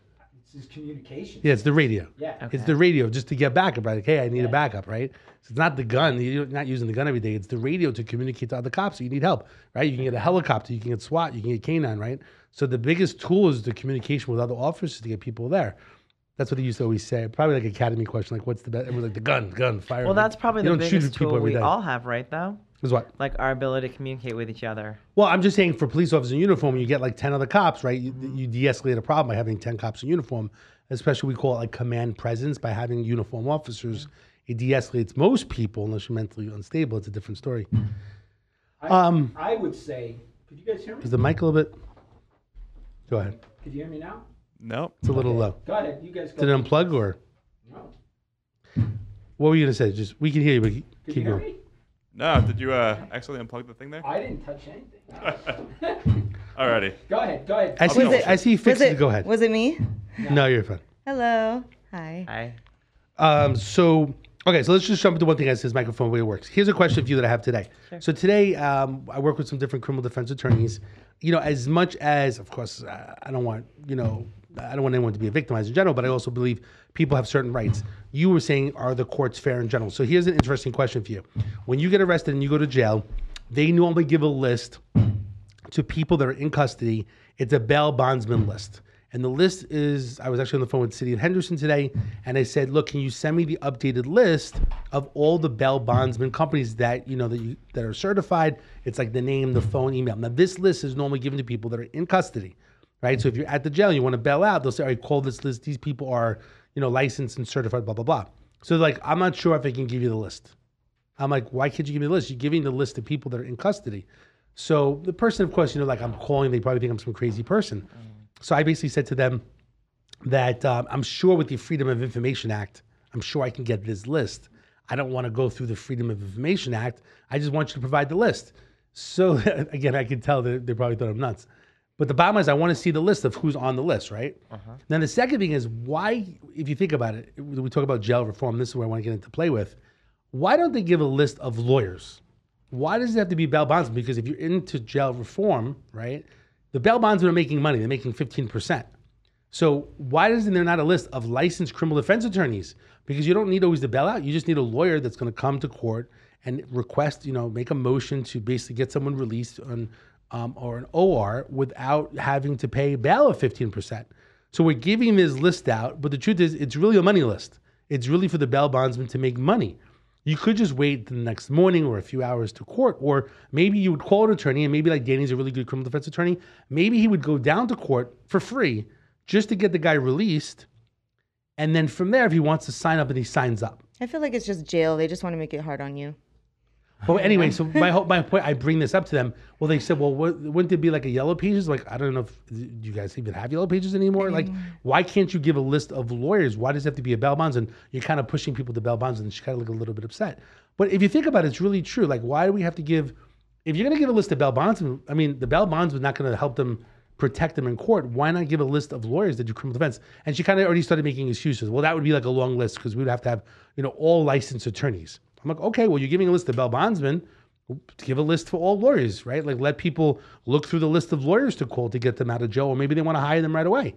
It's communication. Yeah, it's the radio. Yeah. It's the radio just to get backup, right? Like, hey, I need a backup, right? So it's not the gun. You're not using the gun every day. It's the radio to communicate to other cops that you need help, right? You can get a helicopter, you can get SWAT, you can get canine, right? So the biggest tool is the communication with other officers to get people there. That's what they used to always say. Probably like academy question, like what's the best? Everyone's like the gun, gun, fire. Well, that's probably you the biggest tool we day. all have, right? Though, Is what? like our ability to communicate with each other. Well, I'm just saying for police officers in uniform, you get like 10 other cops, right? You, you de-escalate a problem by having 10 cops in uniform, especially we call it like command presence by having uniform officers. It de-escalates most people unless you're mentally unstable. It's a different story. Um, I would say, could you guys hear me? is the mic a little bit? Go ahead. Could you hear me now? Nope. It's a little low. Go ahead. You guys go. Did it unplug or what were you gonna say? Just we can hear you, but keep- Could keep you hear going. me? No, did you uh, accidentally unplug the thing there? I didn't touch anything. Alrighty. go ahead. Go ahead. I see. Was it- I see. Was Fixes. it? Go ahead. Was it me? No, you're fine. Hello. Hi. Hi. Um, so okay, so let's just jump into one thing as his microphone the way it works. Here's a question for you that I have today. Sure. So today, um, I work with some different criminal defense attorneys. You know, as much as, of course, uh, I don't want you know, I don't want anyone to be a victimized in general, but I also believe people have certain rights. You were saying, are the courts fair in general? So here's an interesting question for you: When you get arrested and you go to jail, they normally give a list to people that are in custody. It's a bail bondsman list. And the list is, I was actually on the phone with City of Henderson today, and I said, look, can you send me the updated list of all the bail bondsman companies that, you know, that you that are certified? It's like the name, the phone, email. Now, this list is normally given to people that are in custody, right? So if you're at the jail, and you want to bail out, they'll say, all right, call this list. These people are, you know, licensed and certified, blah, blah, blah. So like, I'm not sure if I can give you the list. I'm like, why can't you give me the list? You're giving the list of people that are in custody. So the person, of course, you know, like I'm calling, they probably think I'm some crazy person. So I basically said to them that um, I'm sure with the Freedom of Information Act, I'm sure I can get this list. I don't want to go through the Freedom of Information Act. I just want you to provide the list. So again, I can tell that they probably thought I'm nuts. But the bottom line is, I want to see the list of who's on the list, right? Uh-huh. Then the second thing is why, if you think about it, we talk about jail reform. This is where I want to get into play with. Why don't they give a list of lawyers? Why does it have to be bail bondsmen? Because if you're into jail reform, right, the bail bondsmen are making money. They're making 15%. So why isn't there not a list of licensed criminal defense attorneys? Because you don't need always the bail out. You just need a lawyer that's going to come to court and request, you know, make a motion to basically get someone released on um, or an OR without having to pay bail of 15%. So we're giving this list out, but the truth is, it's really a money list. It's really for the bail bondsman to make money. You could just wait the next morning or a few hours to court, or maybe you would call an attorney, and maybe like Danny's a really good criminal defense attorney. Maybe he would go down to court for free just to get the guy released. And then from there, if he wants to sign up, and he signs up. I feel like it's just jail. They just want to make it hard on you. But anyway, so my whole, my point, I bring this up to them. Well, they said, well, what, wouldn't it be like a yellow pages? Like, I don't know if do you guys even have yellow pages anymore. Like, mm. why can't you give a list of lawyers? Why does it have to be a bail bonds? And you're kind of pushing people to bail bonds, and she kind of look a little bit upset. But if you think about it, it's really true. Like, why do we have to give? If you're going to give a list of bail bonds, I mean, the bail bonds was not going to help them protect them in court. Why not give a list of lawyers that do criminal defense? And she kind of already started making excuses. Well, that would be like a long list because we would have to have, you know, all licensed attorneys. I'm like, okay, well, you're giving a list to bail bondsmen give a list for all lawyers, right? Like let people look through the list of lawyers to call to get them out of jail, or maybe they want to hire them right away.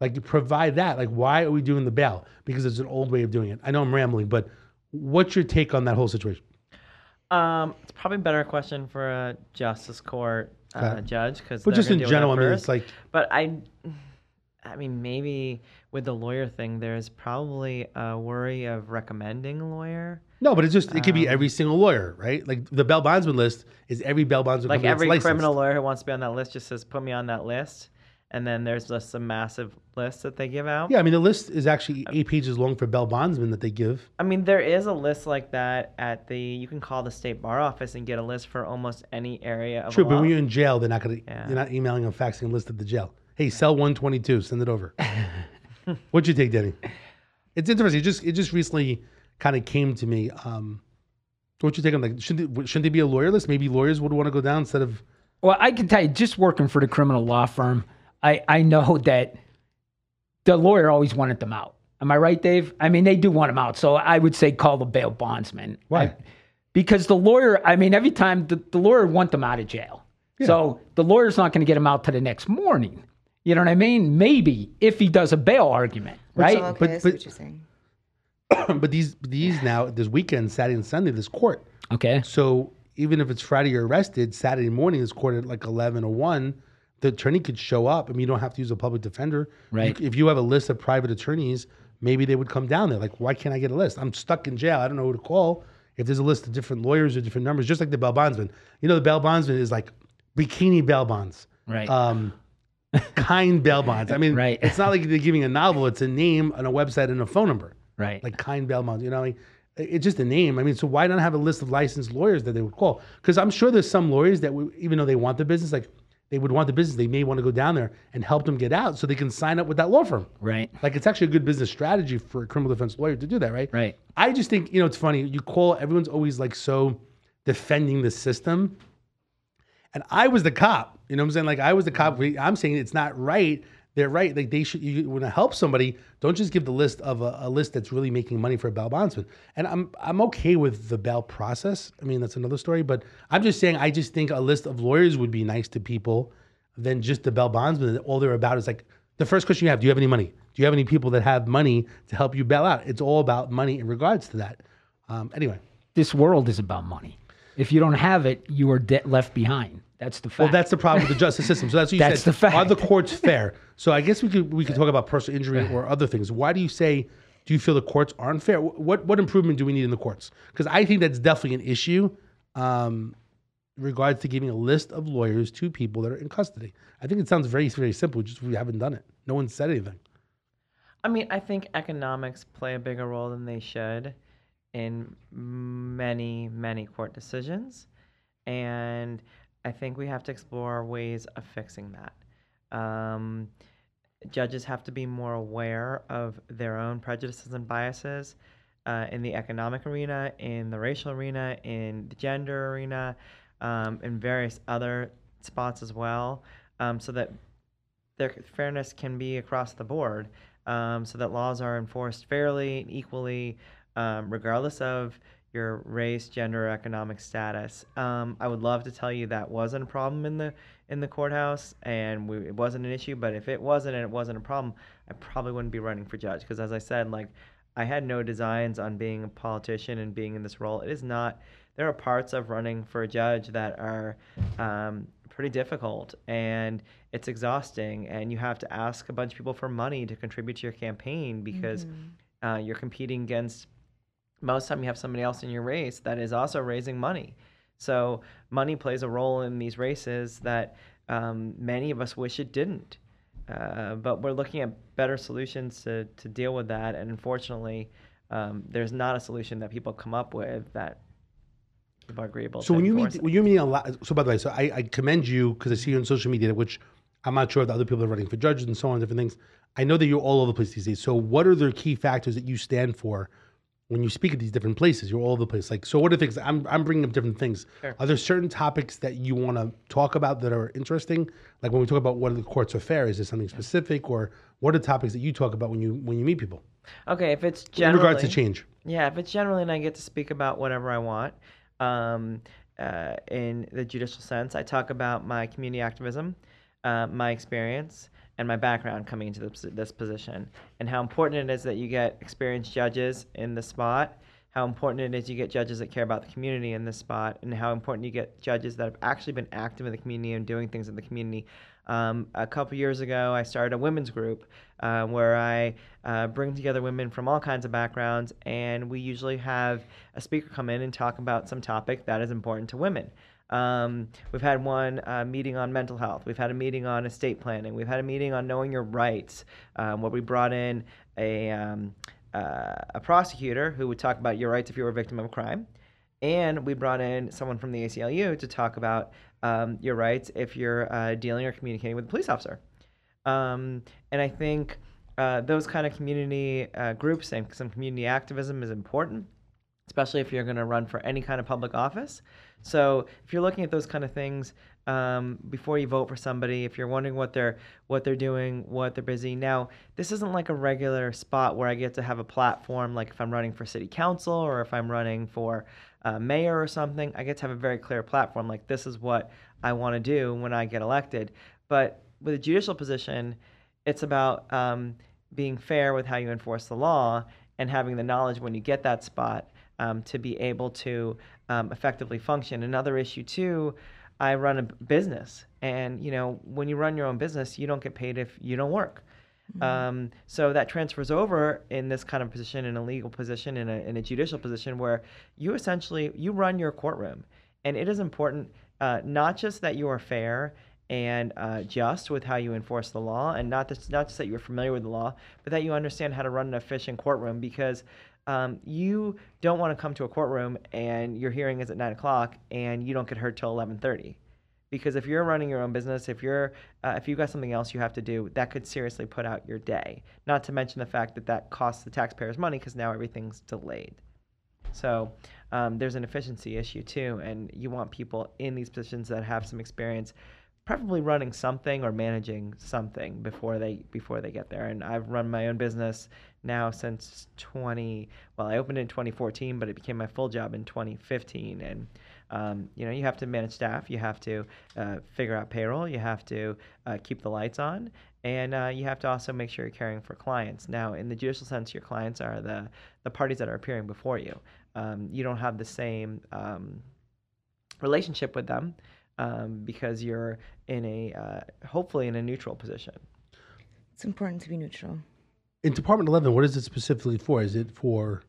Like provide that. Like why are we doing the bail? Because it's an old way of doing it. I know I'm rambling, but what's your take on that whole situation? Um, it's probably a better question for a justice court uh, judge because. But just in general, I mean, it's like But I, I mean, maybe with the lawyer thing, there's probably a worry of recommending a lawyer. No, but it's just it could be Um, every single lawyer, right? Like the bail bondsman list is every bail bondsman Like company that's every licensed. criminal lawyer who wants to be on that list just says, "Put me on that list," and then there's just a massive list that they give out. Yeah, I mean the list is actually eight pages long for bail bondsmen that they give. I mean, there is a list like that at the. You can call the state bar office and get a list for almost any area of True, law. but when you're in jail, they're not gonna. Yeah. They're not emailing and faxing a list at the jail. Hey, cell one twenty two, send it over. What'd you take, Danny? It's interesting. It just it just recently kind of came to me. Um, what you take on like shouldn't it, shouldn't there be a lawyer list? Maybe lawyers would want to go down instead of Well, I can tell you, just working for the criminal law firm, I, I know that the lawyer always wanted them out. Am I right, Dave? I mean, they do want them out. So I would say call the bail bondsman. Why? I- because the lawyer, I mean, every time the, the lawyer want them out of jail. Yeah. So the lawyer's not going to get them out to the next morning. You know what I mean? Maybe if he does a bail argument, right? Oh, okay, But- I see but- what you're saying. but these these now this weekend, Saturday and Sunday, this court. Okay. So even if it's Friday you're arrested, Saturday morning is court at like eleven or one. The attorney could show up. I mean, you don't have to use a public defender. Right. You- if you have a list of private attorneys, maybe they would come down there. Like, why can't I get a list? I'm stuck in jail. I don't know who to call. If there's a list of different lawyers or different numbers, just like the bail bondsman. You know, the bail bondsman is like bikini bail bonds. Right. Um, kind bail bonds. I mean, Right. it's not like they're giving a novel. It's a name and a website and a phone number right. like kind Belmont. You know, like, it's just a name. I mean, so why not have a list of licensed lawyers that they would call? Because I'm sure there's some lawyers that, would, even though they want the business, like they would want the business, they may want to go down there and help them get out so they can sign up with that law firm. right. Like it's actually a good business strategy for a criminal defense lawyer to do that, right? Right. I just think you know it's funny. You call everyone's always like so defending the system, and I was the cop. You know what I'm saying? Like I was the cop. I'm saying it's not right. They're right. Like they should. You want to help somebody. Don't just give the list of a, a list that's really making money for a bail bondsman. And I'm I'm okay with the bail process. I mean that's another story. But I'm just saying I just think a list of lawyers would be nice to people than just the bail bondsman. All they're about is like the first question you have: Do you have any money? Do you have any people that have money to help you bail out? It's all about money in regards to that. Um, anyway, This world is about money. If you don't have it, you are de- left behind. That's the fact. well, that's the problem with the justice system. So that's what you That's said. the fact. Are the courts fair? So I guess we could we could talk about personal injury or other things. Why do you say? Do you feel the courts aren't fair? What what improvement do we need in the courts? Because I think that's definitely an issue. Um, in regards to giving a list of lawyers to people that are in custody. I think it sounds very, very simple, just we haven't done it. No one said anything. I mean, I think economics play a bigger role than they should in many, many court decisions. And I think we have to explore ways of fixing that. Um, judges have to be more aware of their own prejudices and biases uh, in the economic arena, in the racial arena, in the gender arena, um, in various other spots as well, um, so that their fairness can be across the board, um, so that laws are enforced fairly and equally, um, regardless of your race, gender, economic status. Um, I would love to tell you that wasn't a problem in the in the courthouse and we, it wasn't an issue. But if it wasn't and it wasn't a problem, I probably wouldn't be running for judge because, as I said, like I had no designs on being a politician and being in this role. It is not. There are parts of running for a judge that are um, pretty difficult and it's exhausting, and you have to ask a bunch of people for money to contribute to your campaign because uh, you're competing against most time you have somebody else in your race that is also raising money. So money plays a role in these races that um, many of us wish it didn't. Uh, but we're looking at better solutions to, to deal with that. And unfortunately, um, there's not a solution that people come up with that people are agreeable So to. when you meet, when you meet a lot. So by the way, so I, I commend you because I see you on social media, which I'm not sure if the other people are running for judges and so on, different things. I know that you're all over the place these days. So what are the key factors that you stand for when you speak at these different places? You're all over the place. Like, so what are things? I'm I'm bringing up different things. Sure. Are there certain topics that you want to talk about that are interesting? Like when we talk about what the courts are fair, is there something specific, or what are the topics that you talk about when you when you meet people okay, if it's in regards to change? Yeah, if it's generally and I get to speak about whatever I want, um, uh, in the judicial sense, I talk about my community activism, uh, my experience, and my background coming into this, this position, and how important it is that you get experienced judges in the spot. How important it is you get judges that care about the community in this spot, and how important you get judges that have actually been active in the community and doing things in the community. Um, a couple years ago, I started a women's group uh, where I uh, bring together women from all kinds of backgrounds, and we usually have a speaker come in and talk about some topic that is important to women. Um, we've had one uh, meeting on mental health. We've had a meeting on estate planning. We've had a meeting on knowing your rights, um, where we brought in a, um, uh, a prosecutor who would talk about your rights if you were a victim of a crime. And we brought in someone from the ACLU to talk about um, your rights if you're uh, dealing or communicating with a police officer. Um, and I think uh, those kind of community uh, groups and some community activism is important, especially if you're going to run for any kind of public office. So if you're looking at those kind of things um, before you vote for somebody, if you're wondering what they're what they're doing, what they're busy now, this isn't like a regular spot where I get to have a platform. Like if I'm running for city council or if I'm running for uh, mayor or something, I get to have a very clear platform. Like this is what I want to do when I get elected. But with a judicial position, it's about um, being fair with how you enforce the law and having the knowledge when you get that spot um, to be able to um, effectively function. Another issue too, I run a business, and you know when you run your own business, you don't get paid if you don't work. Um, so that transfers over in this kind of position, in a legal position, in a, in a judicial position, where you essentially you run your courtroom, and it is important uh, not just that you are fair and uh, just with how you enforce the law, and not just, not just that you're familiar with the law, but that you understand how to run an efficient courtroom because um, you don't want to come to a courtroom and your hearing is at nine o'clock and you don't get heard till eleven thirty. Because if you're running your own business, if you're uh, if you've got something else you have to do, that could seriously put out your day. Not to mention the fact that that costs the taxpayers money because now everything's delayed. So um, there's an efficiency issue too, and you want people in these positions that have some experience, preferably running something or managing something before they before they get there. And I've run my own business now since 20. Well, I opened in 2014, but it became my full job in 2015. And um, you know, you have to manage staff, you have to uh, figure out payroll, you have to uh, keep the lights on, and uh, you have to also make sure you're caring for clients. Now, in the judicial sense, your clients are the the parties that are appearing before you. Um, you don't have the same um, relationship with them um, because you're in a uh, hopefully in a neutral position. It's important to be neutral. In Department 11, what is it specifically for? Is it for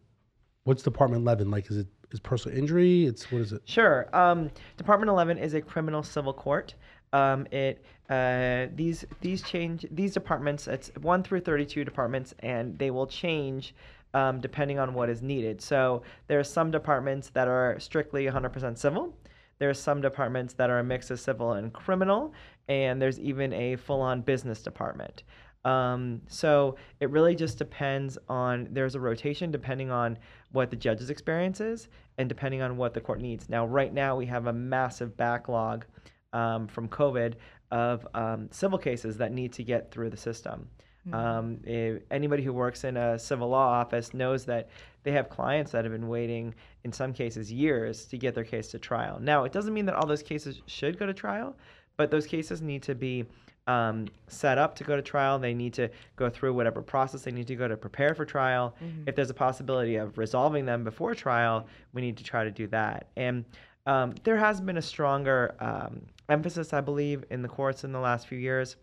what's Department 11 like? Is it is personal injury? It's what is it? Sure. Um, Department 11 is a criminal civil court. Um, it uh, these these change these departments. It's one through 32 departments, and they will change um, depending on what is needed. So there are some departments that are strictly 100% civil. There are some departments that are a mix of civil and criminal, and there's even a full-on business department. Um, so it really just depends on, there's a rotation depending on what the judge's experience is and depending on what the court needs. Now, right now, we have a massive backlog um, from COVID of um, civil cases that need to get through the system. Um, if anybody who works in a civil law office knows that they have clients that have been waiting, in some cases, years to get their case to trial. Now, it doesn't mean that all those cases should go to trial, but those cases need to be um, set up to go to trial. They need to go through whatever process they need to go to prepare for trial. If there's a possibility of resolving them before trial, we need to try to do that. And um, there has been a stronger um, emphasis, I believe, in the courts in the last few years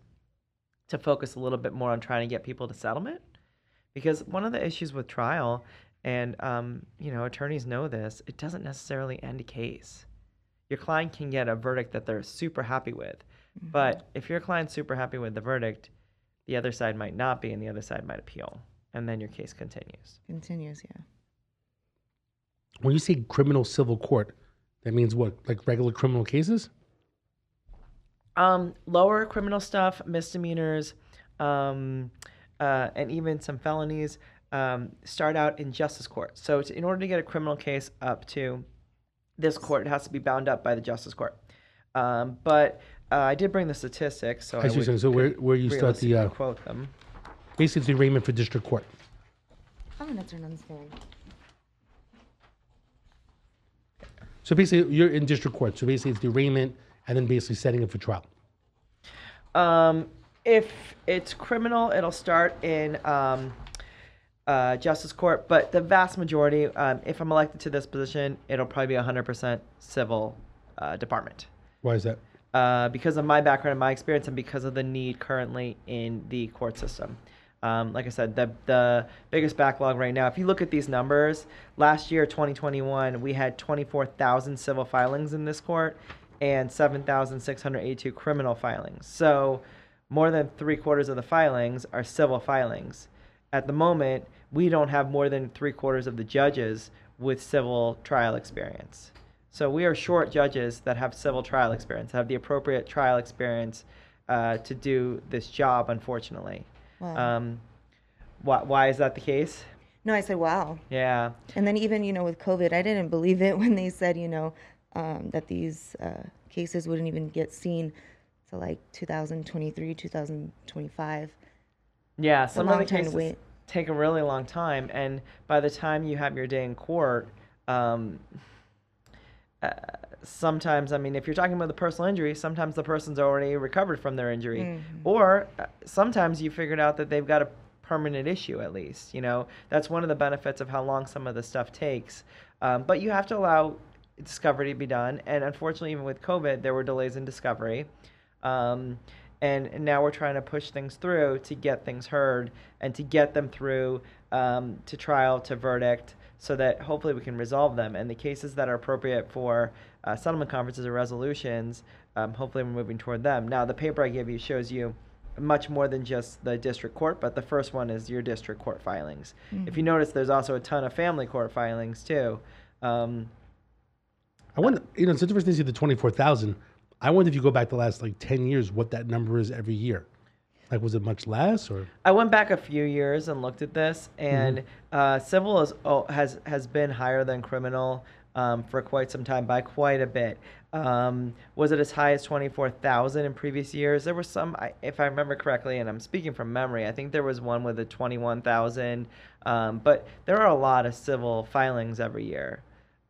to focus a little bit more on trying to get people to settlement. Because one of the issues with trial, and um, you know, attorneys know this, it doesn't necessarily end a case. Your client can get a verdict that they're super happy with, but if your client's super happy with the verdict, the other side might not be, and the other side might appeal, and then your case continues. Continues, yeah. When you say criminal civil court, that means what? Like regular criminal cases? Um, lower criminal stuff, misdemeanors, um, uh, and even some felonies um, start out in justice court. So, to, in order to get a criminal case up to this court, it has to be bound up by the justice court. Um, but uh, I did bring the statistics, so I, I see what you're would, saying. So where could where you start the uh, quote them. basically the arraignment for district court. I'm gonna turn on this phone. So basically you're in district court. So basically it's the arraignment and then basically setting it for trial. Um, if it's criminal, it'll start in um, uh, justice court, but the vast majority, um, if I'm elected to this position, it'll probably be 100% civil uh, department. Why is that? Uh, because of my background and my experience, and because of the need currently in the court system. Um, like I said, the the biggest backlog right now. If you look at these numbers, last year, 2021, we had 24,000 civil filings in this court. And 7,682 criminal filings. So more than three quarters of the filings are civil filings. At the moment, we don't have more than three quarters of the judges with civil trial experience. So we are short judges that have civil trial experience, have the appropriate trial experience uh, to do this job, unfortunately. Wow. Um, why, why is that the case? No, I said, wow. Yeah. And then even, you know, with COVID, I didn't believe it when they said, you know, um, that these uh, cases wouldn't even get seen to like 2023, 2025. Yeah, some of the cases wait. take a really long time, and by the time you have your day in court, um, uh, sometimes, I mean, if you're talking about the personal injury, sometimes the person's already recovered from their injury, Mm-hmm. or uh, sometimes you figured out that they've got a permanent issue at least. You know, that's one of the benefits of how long some of the stuff takes. Um, but you have to allow discovery to be done, and unfortunately, even with COVID, there were delays in discovery. Um, and, now we're trying to push things through to get things heard and to get them through um, to trial to verdict so that hopefully we can resolve them. And the cases that are appropriate for uh, settlement conferences or resolutions um, hopefully we're moving toward them. Now the paper i gave you shows you much more than just the district court but the first one is your district court filings. If you notice there's also a ton of family court filings too. Um, I wonder, you know, it's interesting to see the 24,000. I wonder if you go back the last like 10 years, what that number is every year. Like, was it much less or? I went back a few years and looked at this, and Mm-hmm. uh, civil is, oh, has has been higher than criminal um, for quite some time by quite a bit. Um, was it as high as twenty four thousand in previous years? There were some, I- if I remember correctly, and I'm speaking from memory. I think there was one with a twenty one thousand, um, but there are a lot of civil filings every year.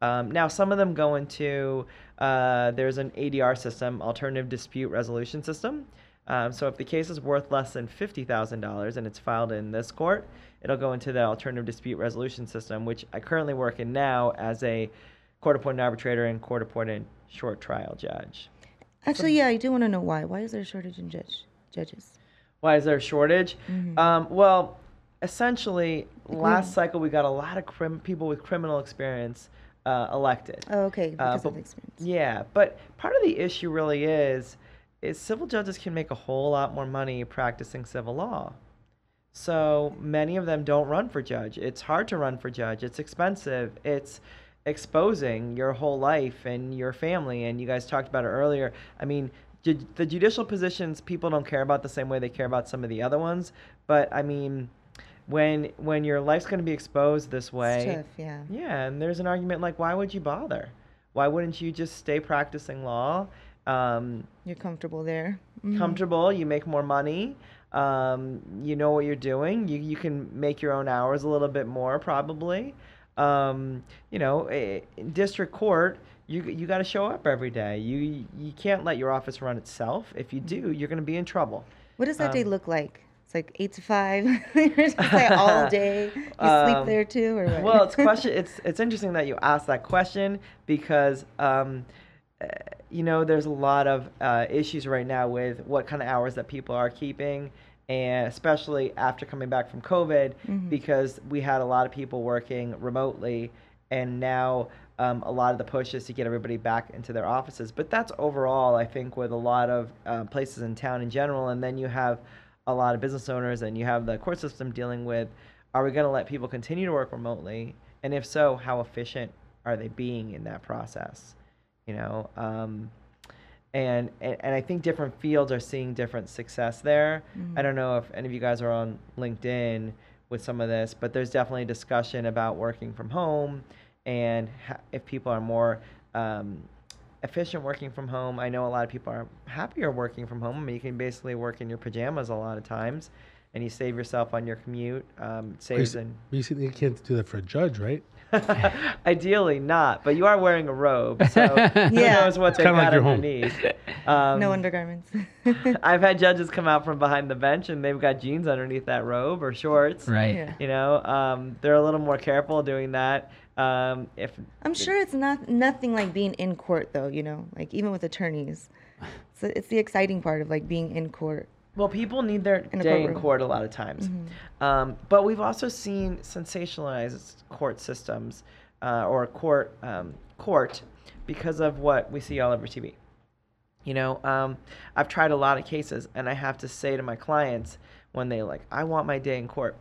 Um, now, some of them go into uh, there's an ADR system, alternative dispute resolution system. Um, so if the case is worth less than fifty thousand dollars and it's filed in this court, it'll go into the alternative dispute resolution system, which I currently work in now as a court-appointed arbitrator and court-appointed short trial judge. Actually, yeah, I do want to know why. Why is there a shortage in judge judges? Why is there a shortage? Um, well, essentially, last cycle we got a lot of crim- people with criminal experience uh, elected. Oh, okay, because but- of experience. Yeah, but part of the issue really is is civil judges can make a whole lot more money practicing civil law. So many of them don't run for judge. It's hard to run for judge. It's expensive. It's exposing your whole life and your family. And you guys talked about it earlier. I mean, ju- the judicial positions people don't care about the same way they care about some of the other ones. But I mean, when when your life's going to be exposed this way, tough, yeah. yeah, and there's an argument like, why would you bother? Why wouldn't you just stay practicing law? Um, You're comfortable there. Mhm. comfortable, you make more money, um, you know what you're doing, you, you can make your own hours a little bit more probably. Um, you know, in district court, you you got to show up every day. You you can't let your office run itself. If you do, you're going to be in trouble. What does that day Um, look like? It's like eight to five. You're just like all day. You sleep Um, there too, or what? well, it's question. It's it's interesting that you asked that question because um, uh, you know there's a lot of uh, issues right now with what kind of hours that people are keeping, and especially after coming back from COVID, because we had a lot of people working remotely, and now. Um, a lot of the push is to get everybody back into their offices, but that's overall, I think, with a lot of uh, places in town in general. And then you have a lot of business owners, and you have the court system dealing with are we going to let people continue to work remotely? And if so how efficient are they being in that process? You know um, and, and and i think different fields are seeing different success there. I don't know if any of you guys are on linkedin with some of this but there's definitely a discussion about working from home and ha- if people are more um, efficient working from home i know a lot of people are happier working from home I mean, you can basically work in your pajamas a lot of times and you save yourself on your commute um, it saves in You you can't do that for a judge, right? Ideally not, but you are wearing a robe, so who Yeah. knows what they've kinda like your home. underneath. Um, no undergarments. I've had judges come out from behind the bench and they've got jeans underneath that robe or shorts. Right. Yeah. You know, um, they're a little more careful doing that. Um, if I'm sure it's not nothing like being in court though. You know, like even with attorneys, so it's the exciting part of like being in court. Well, people need their In day in court a lot of times. Um, but we've also seen sensationalized court systems uh, or court um, court because of what we see all over TV. You know, um, I've tried a lot of cases, and I have to say to my clients when they like, I want my day in court.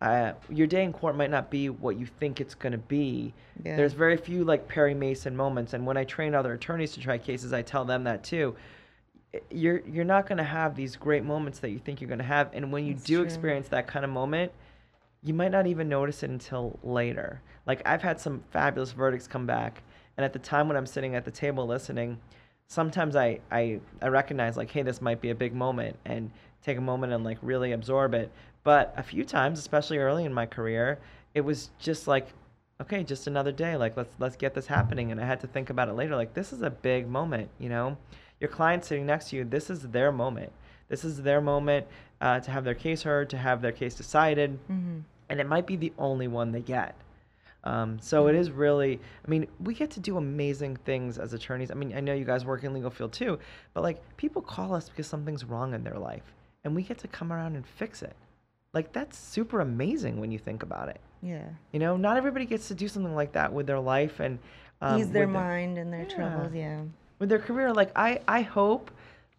Uh, your day in court might not be what you think it's going to be. Yeah. There's very few like Perry Mason moments, and when I train other attorneys to try cases, I tell them that too. You're you're not going to have these great moments that you think you're going to have, and when you That's do true. experience that kind of moment, you might not even notice it until later. Like I've had some fabulous verdicts come back, and at the time when I'm sitting at the table listening, sometimes I I, I recognize like, hey, this might be a big moment, and take a moment and like really absorb it. But a few times, especially early in my career, it was just like, okay, just another day. Like let's let's get this happening, and I had to think about it later. Like this is a big moment, you know. Your client sitting next to you, this is their moment. This is their moment uh, to have their case heard, to have their case decided and it might be the only one they get. Um, so it is really, I mean, we get to do amazing things as attorneys. I mean, I know you guys work in legal field too, but like people call us because something's wrong in their life, and we get to come around and fix it. Like that's super amazing when you think about it. Yeah. You know, not everybody gets to do something like that with their life and um, Ease their mind and their Yeah. troubles. Yeah. with their career. Like I, I hope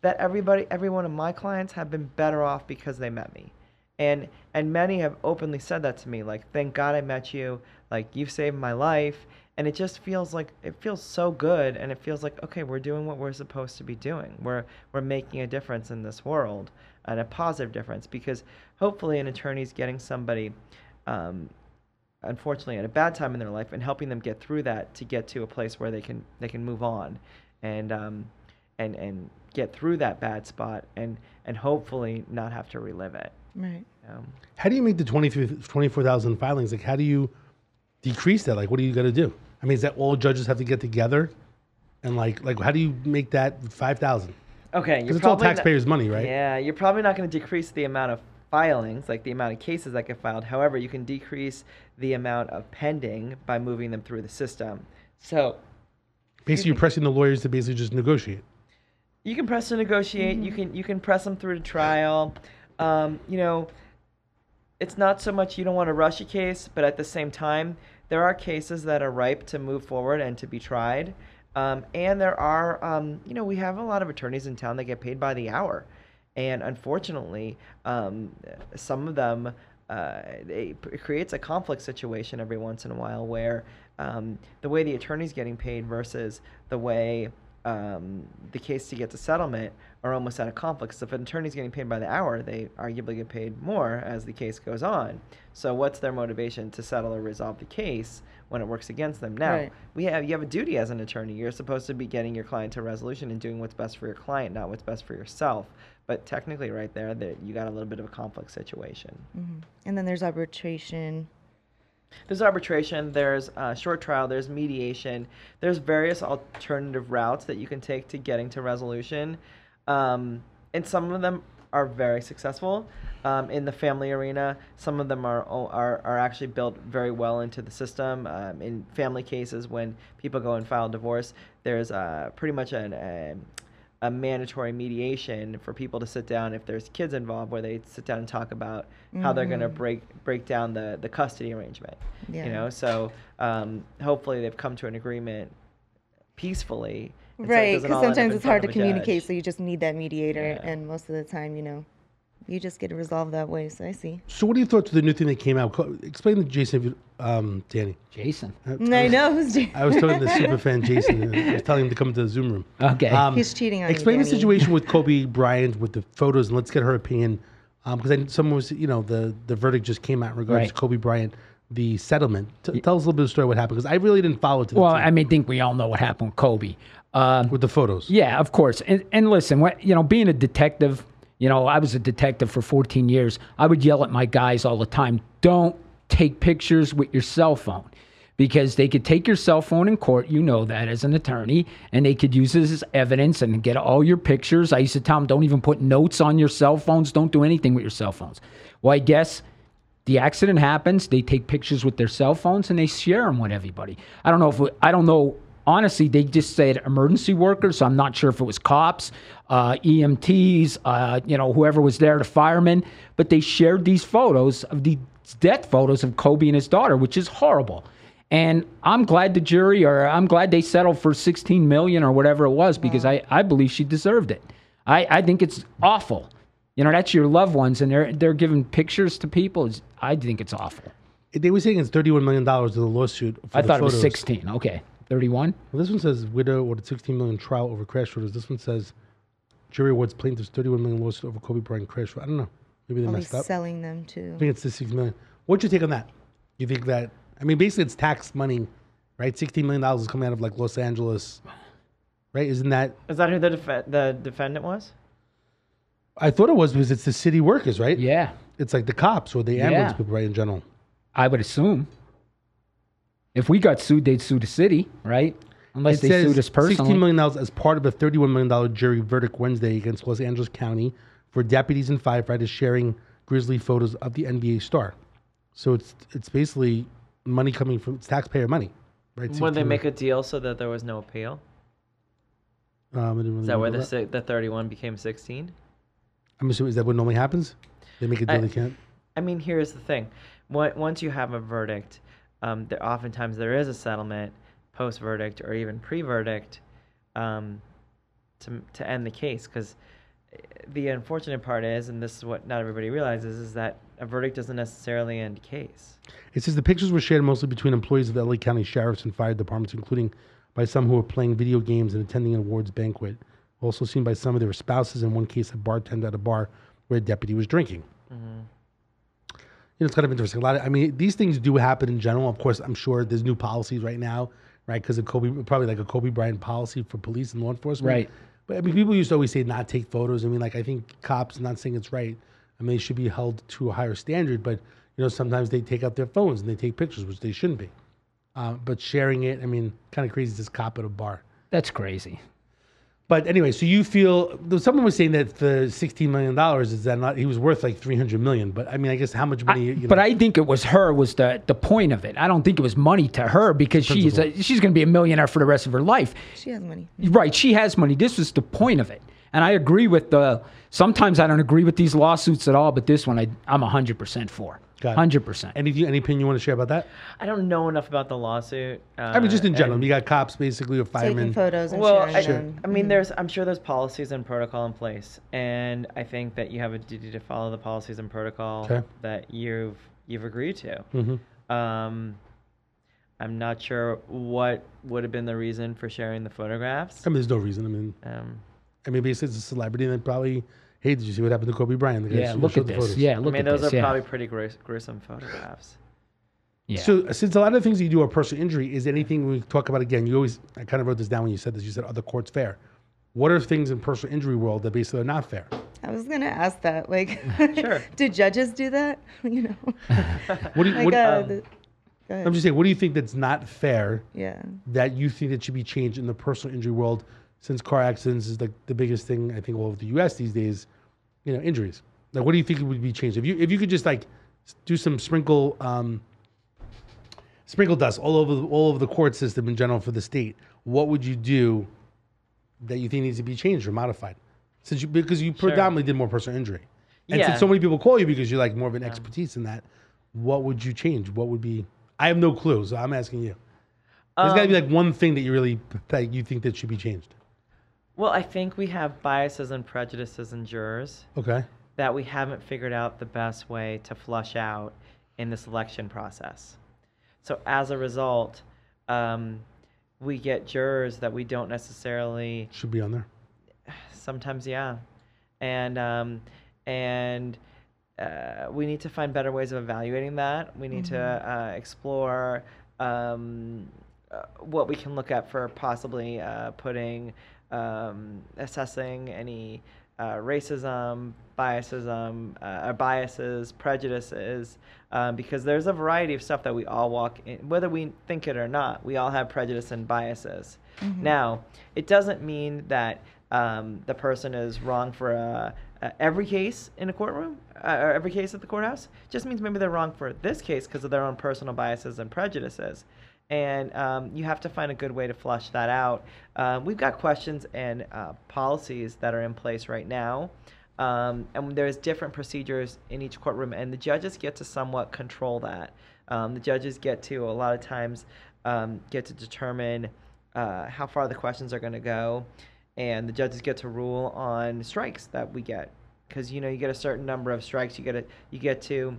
that everybody, every one of my clients have been better off because they met me, and and many have openly said that to me. Like, thank God I met you. Like you've saved my life, and it just feels like it feels so good, and it feels like okay, we're doing what we're supposed to be doing. We're we're making a difference in this world, and a positive difference because hopefully an attorney is getting somebody. Um, unfortunately at a bad time in their life and helping them get through that to get to a place where they can they can move on and um, and and get through that bad spot and and hopefully not have to relive it. Right. Um, How do you make the 23 24,000 filings? Like, how do you decrease that? Like, what do you got to do? I mean, is that all judges have to get together? And like, like, how do you make that 5,000? Okay, Because it's all probably not- taxpayers' money, right? Yeah, you're probably not going to decrease the amount of filings, like the amount of cases that get filed. However, you can decrease the amount of pending by moving them through the system. So Basically, you're pressing the lawyers to basically just negotiate. you can press to negotiate. You can you can press them through to trial. Um, you know, it's not so much you don't want to rush a case, but at the same time, there are cases that are ripe to move forward and to be tried. Um, and there are, um, you know, we have a lot of attorneys in town that get paid by the hour, and unfortunately, um, some of them. Uh, it, it creates a conflict situation every once in a while where um, the way the attorney's getting paid versus the way um, the case to get to settlement are almost out of conflict. So if an attorney's getting paid by the hour, they arguably get paid more as the case goes on. So what's their motivation to settle or resolve the case when it works against them? Now Right. we have you have a duty as an attorney. You're supposed to be getting your client to resolution and doing what's best for your client, not what's best for yourself. But technically, right there, that you got a little bit of a conflict situation. And then there's arbitration. There's arbitration, there's uh, short trial, there's mediation, there's various alternative routes that you can take to getting to resolution. Um, and some of them are very successful um, in the family arena. Some of them are, are, are actually built very well into the system. Um, in family cases, when people go and file divorce, there's uh, pretty much an, a, a mandatory mediation for people to sit down if there's kids involved, where they sit down and talk about how they're going to break break down the, the custody arrangement. Yeah. You know, so um, hopefully they've come to an agreement peacefully. And Right, because all sometimes it's hard to communicate, judge. so you just need that mediator, Yeah. and most of the time, you know, you just get it resolved that way. So I see. So, what do you thoughts of the new thing that came out? Explain to Jason, if you, um, Danny. Jason. I know who's Jason. I was telling the super fan Jason, I was telling him to come to the Zoom room. Okay. Um, He's cheating on you, Explain the situation with Kobe Bryant with the photos, and let's get her opinion. Because I someone was, you know, the the verdict just came out in regards to Kobe Bryant, the settlement. T- tell us a little bit of the story what happened, because I really didn't follow it to the Well, I mean, think we all know what happened with Kobe. Um, with the photos. Yeah, of course. And, and listen, what, you know, being a detective, you know, I was a detective for 14 years. I would yell at my guys all the time don't take pictures with your cell phone because they could take your cell phone in court. You know that as an attorney, and they could use it as evidence and get all your pictures. I used to tell them, don't even put notes on your cell phones. Don't do anything with your cell phones. Well, I guess the accident happens. They take pictures with their cell phones and they share them with everybody. I don't know if it- I don't know. Honestly, they just said emergency workers. So I'm not sure if it was cops, uh, EMTs, uh, you know, whoever was there, the firemen. But they shared these photos of these death photos of Kobe and his daughter, which is horrible. And I'm glad the jury, or I'm glad they settled for 16 million or whatever it was, because I, I believe she deserved it. I, I think it's awful. You know, that's your loved ones, and they're they're giving pictures to people. It's, I think it's awful. They were saying it's thirty-one million dollars in the lawsuit. For I the thought it was photos. 16. Okay, 31. Well, this one says widow ordered 16 million trial over crash photos. This one says jury awards plaintiffs 31 million lawsuit over Kobe Bryant crash. I don't know. Maybe they Only messed up. selling them too. I think it's the six million. What's your take on that? You think that? I mean, basically, it's tax money, right? 16 million dollars is coming out of like Los Angeles, right? Isn't that? Is that who the def- the defendant was? I thought it was because it's the city workers, right? Yeah, It's like the cops or the ambulance Yeah. people, right? In general. I would assume. If we got sued, they'd sue the city, right? Unless It they says sued us personally. $16 million as part of a $31 million jury verdict Wednesday against Los Angeles County for deputies and firefighters sharing grisly photos of the NBA star. So it's it's basically money coming from it's taxpayer money, right? When they 16 make a deal so that there was no appeal? Um, I didn't really Is that where know the si- the 31 became 16? I'm assuming is that what normally happens? They make a deal I- they can't. I mean, here's the thing: Once- once you have a verdict, um, there oftentimes there is a settlement post verdict or even pre verdict um, to to end the case. Because the unfortunate part is, and this is what not everybody realizes, is that a verdict doesn't necessarily end a case. It says the pictures were shared mostly between employees of the LA County Sheriff's and Fire Departments, including by some who were playing video games and attending an awards banquet. Also seen by some of their spouses. In one case, a bartender at a bar where a deputy was drinking. You know, it's kind of interesting. A lot of, I mean, these things do happen in general. Of course, I'm sure there's new policies right now, right? Because of Kobe, probably like a Kobe Bryant policy for police and law enforcement. Right. But I mean, people used to always say not take photos. I mean, like I think cops, not saying it's right. I mean, they should be held to a higher standard. But you know, sometimes they take out their phones and they take pictures, which they shouldn't be. Uh, but sharing it, I mean, kind of crazy. This cop at a bar. That's crazy. But anyway, so you feel someone was saying that the sixteen million dollars is that not he was worth like three hundred million. But I mean, I guess how much money? you know, But I think it was her was the the point of it. I don't think it was money to her because she's a, she's going to be a millionaire for the rest of her life. She has money. Right, she has money. This was the point of it. And I agree with the sometimes I don't agree with these lawsuits at all, but this one I I'm 100% for. Got it. 100%. Any any opinion you want to share about that? I don't know enough about the lawsuit. Uh, I mean, just in general, you got cops basically or firemen Taking firemen. photos and well, sharing I, them. I mean, there's I'm sure there's policies and protocol in place, and I think that you have a duty to follow the policies and protocol Okay. that you've you've agreed to. Mhm. Um, I'm not sure what would have been the reason for sharing the photographs. I mean, there's no reason. I mean, Um, I mean, basically, it's a celebrity, and then probably, hey, did you see what happened to Kobe Bryant? The guy Yeah, who look at the this. photos. Yeah, I mean, at those this. are yeah. probably pretty grues- gruesome photographs. yeah. So, since a lot of the things you do are personal injury, is anything we talk about again? You always, I kind of wrote this down when you said this. You said other courts fair. What are things in personal injury world that basically are not fair? I was gonna ask that. Like, Sure. do judges do that? You know, What do you? like what, uh, um, the. I'm just saying. What do you think that's not fair yeah. that you think that should be changed in the personal injury world? Since car accidents is like the biggest thing I think all over the U.S. these days, you know, injuries. Like, what do you think would be changed if you if you could just like do some sprinkle um, sprinkle dust all over the, all over the court system in general for the state? What would you do that you think needs to be changed or modified? Since you because you predominantly did more personal injury, and Yeah. since so many people call you because you're like more of an expertise in that, what would you change? What would be? I have no clue, so I'm asking you. There's got to be Um, like one thing that you really that you think that should be changed. Well, I think we have biases and prejudices in jurors Okay. that we haven't figured out the best way to flush out in the selection process. So as a result, um, we get jurors that we don't necessarily Should be on there. sometimes yeah and um, and uh, we need to find better ways of evaluating that we need to uh, explore um, uh, what we can look at for possibly uh, putting um, assessing any uh, racism biasism uh, or biases prejudices um, because there's a variety of stuff that we all walk in whether we think it or not we all have prejudice and biases now it doesn't mean that um, the person is wrong for uh, uh, every case in a courtroom uh, or every case at the courthouse. Just means maybe they're wrong for this case because of their own personal biases and prejudices. And um, you have to find a good way to flush that out. Uh, we've got questions and uh, policies that are in place right now. Um, and there's different procedures in each courtroom, and the judges get to somewhat control that. Um, the judges get to a lot of times um, get to determine uh, how far the questions are going to go, and the judges get to rule on strikes that we get because you know you get a certain number of strikes. You get a, you get to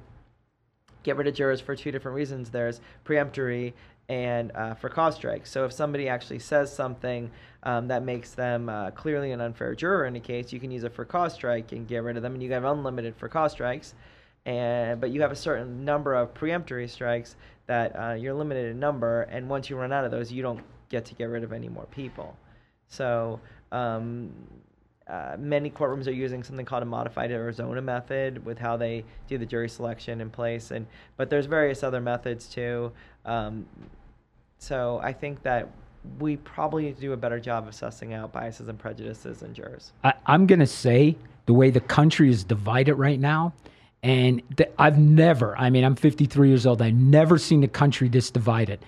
get rid of jurors for two different reasons. There's preemptory and uh, for cause strikes. So if somebody actually says something um, that makes them uh, clearly an unfair juror in a case, you can use a for cause strike and get rid of them, and you have unlimited for cause strikes. And but you have a certain number of preemptory strikes that uh, you're limited in number, and once you run out of those, you don't get to get rid of any more people. So um, uh, many courtrooms are using something called a modified Arizona method with how they do the jury selection in place, and but there's various other methods too. Um, so I think that we probably need to do a better job of sussing out biases and prejudices in jurors. I, I'm going to say the way the country is divided right now, and I've never, I mean, I'm 53 years old, I've never seen the country this divided.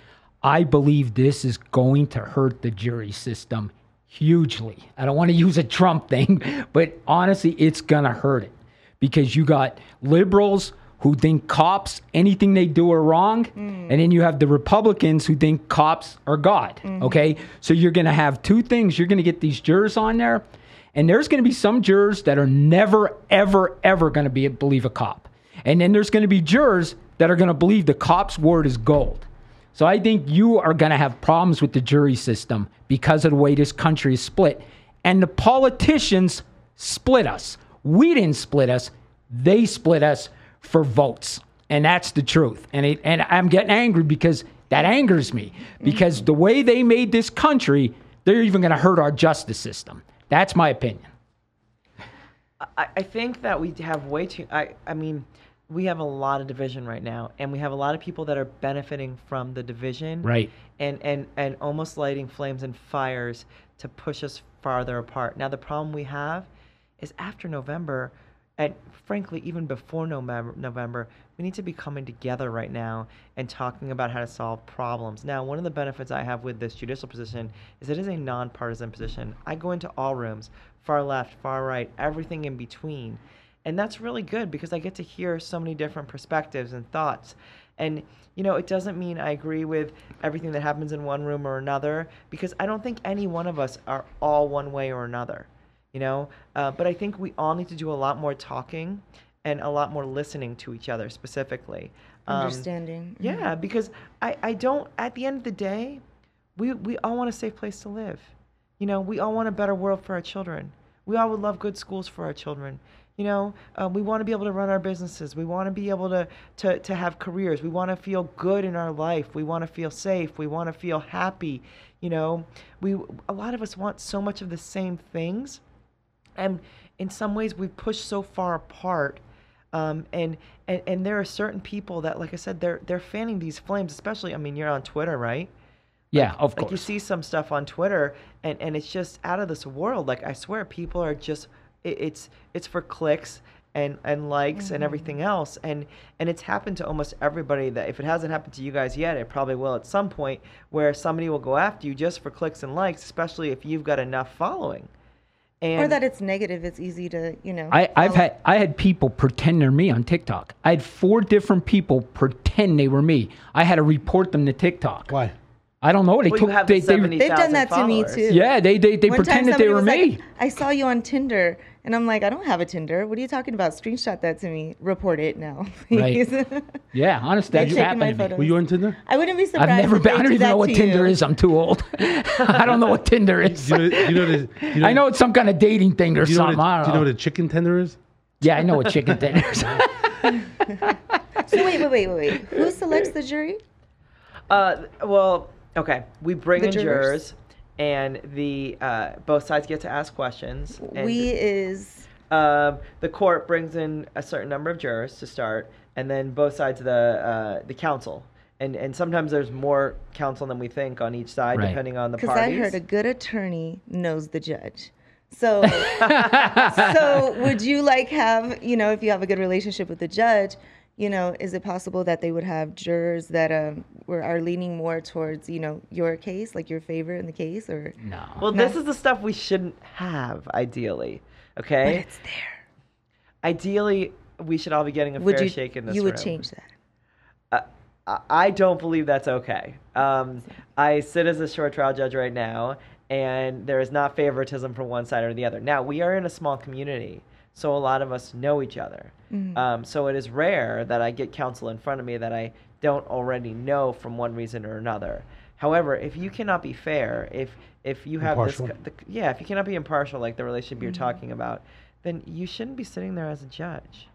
I believe this is going to hurt the jury system hugely. I don't want to use a Trump thing, but honestly, it's going to hurt it because you got liberals who think cops, anything they do are wrong. Mm. And then you have the Republicans who think cops are God. Mm. Okay. So you're going to have two things. You're going to get these jurors on there, and there's going to be some jurors that are never, ever, ever going to be believe a cop. And then there's going to be jurors that are going to believe the cop's word is gold. So I think you are going to have problems with the jury system because of the way this country is split. And the politicians split us. We didn't split us, they split us for votes. And that's the truth. And it, and I'm getting angry because that angers me because the way they made this country, they're even going to hurt our justice system. That's my opinion. I, I think that we have way too. I I mean, we have a lot of division right now, and we have a lot of people that are benefiting from the division, Right. And and and almost lighting flames and fires to push us farther apart. Now the problem we have is after November, and frankly even before November, we need to be coming together right now and talking about how to solve problems. Now, one of the benefits I have with this judicial position is it is a nonpartisan position. I go into all rooms, far left, far right, everything in between. And that's really good because I get to hear so many different perspectives and thoughts. And, you know, it doesn't mean I agree with everything that happens in one room or another because I don't think any one of us are all one way or another, you know? Uh, but I think we all need to do a lot more talking and a lot more listening to each other specifically. Um, Understanding. Mhm. yeah, because I, I don't, at the end of the day, we, we all want a safe place to live. You know, we all want a better world for our children. We all would love good schools for our children. You know, uh, we want to be able to run our businesses. We want to be able to, to, to have careers. We want to feel good in our life. We want to feel safe. We want to feel happy. You know, we a lot of us want so much of the same things, and in some ways we've pushed so far apart. Um, and, and and there are certain people that, like I said, they're they're fanning these flames. Especially, I mean, you're on Twitter, right? Yeah, of course. like you see some stuff on Twitter, and and it's just out of this world. Like I swear, people are just it, it's it's for clicks and and likes and everything else, and and it's happened to almost everybody. That if it hasn't happened to you guys yet, it probably will at some point, where somebody will go after you just for clicks and likes, especially if you've got enough following. And or that it's negative. It's easy to, you know. I, I've had I had people pretend they're me on TikTok. I had four different people pretend they were me. I had to report them to TikTok. Why? I don't know. They well, took, have they, the they, 70,000 They've done that to me too. yeah they they, they One time pretended they were was me. like, I saw you on Tinder. And I'm like, I don't have a Tinder. What are you talking about? Screenshot that to me. Report it now, Right. please. yeah, honest, They're that's taking my happened to me. Were you on Tinder? I wouldn't be surprised. I've never been. I don't even know what Tinder you. is. I'm too old. I don't know what Tinder is. You know, you know, the, you know, I know it's some kind of dating thing or you know, something. what I a, don't you know know. what a chicken tender is? yeah, I know what chicken tender is. So wait, wait, wait, wait, wait. Who selects the jury? Uh, well, okay. We bring The in jurors. jurors, and the uh, both sides get to ask questions. And we is um, the court brings in a certain number of jurors to start, and then both sides of the uh, the counsel. And and sometimes there's more counsel than we think on each side, Right. depending on the parties. because. I heard a good attorney knows the judge. So, so would you like have you know if you have a good relationship with the judge, you know, is it possible that they would have jurors that um were are leaning more towards you know your case, like your favor in the case, or no. well, this is the stuff we shouldn't have, ideally. Okay, but it's there? Ideally, we should all be getting a Would fair you shake in this you would room. change that? I- I don't believe that's okay. Um, I sit as a short trial judge right now, and there is not favoritism from one side or the other. Now, we are in a small community, so a lot of us know each other. Um, so it is rare that I get counsel in front of me that I don't already know from one reason or another. However, if you cannot be fair, if if you have Impartial. this, the, yeah, if you cannot be impartial, like the relationship you're talking about, then you shouldn't be sitting there as a judge.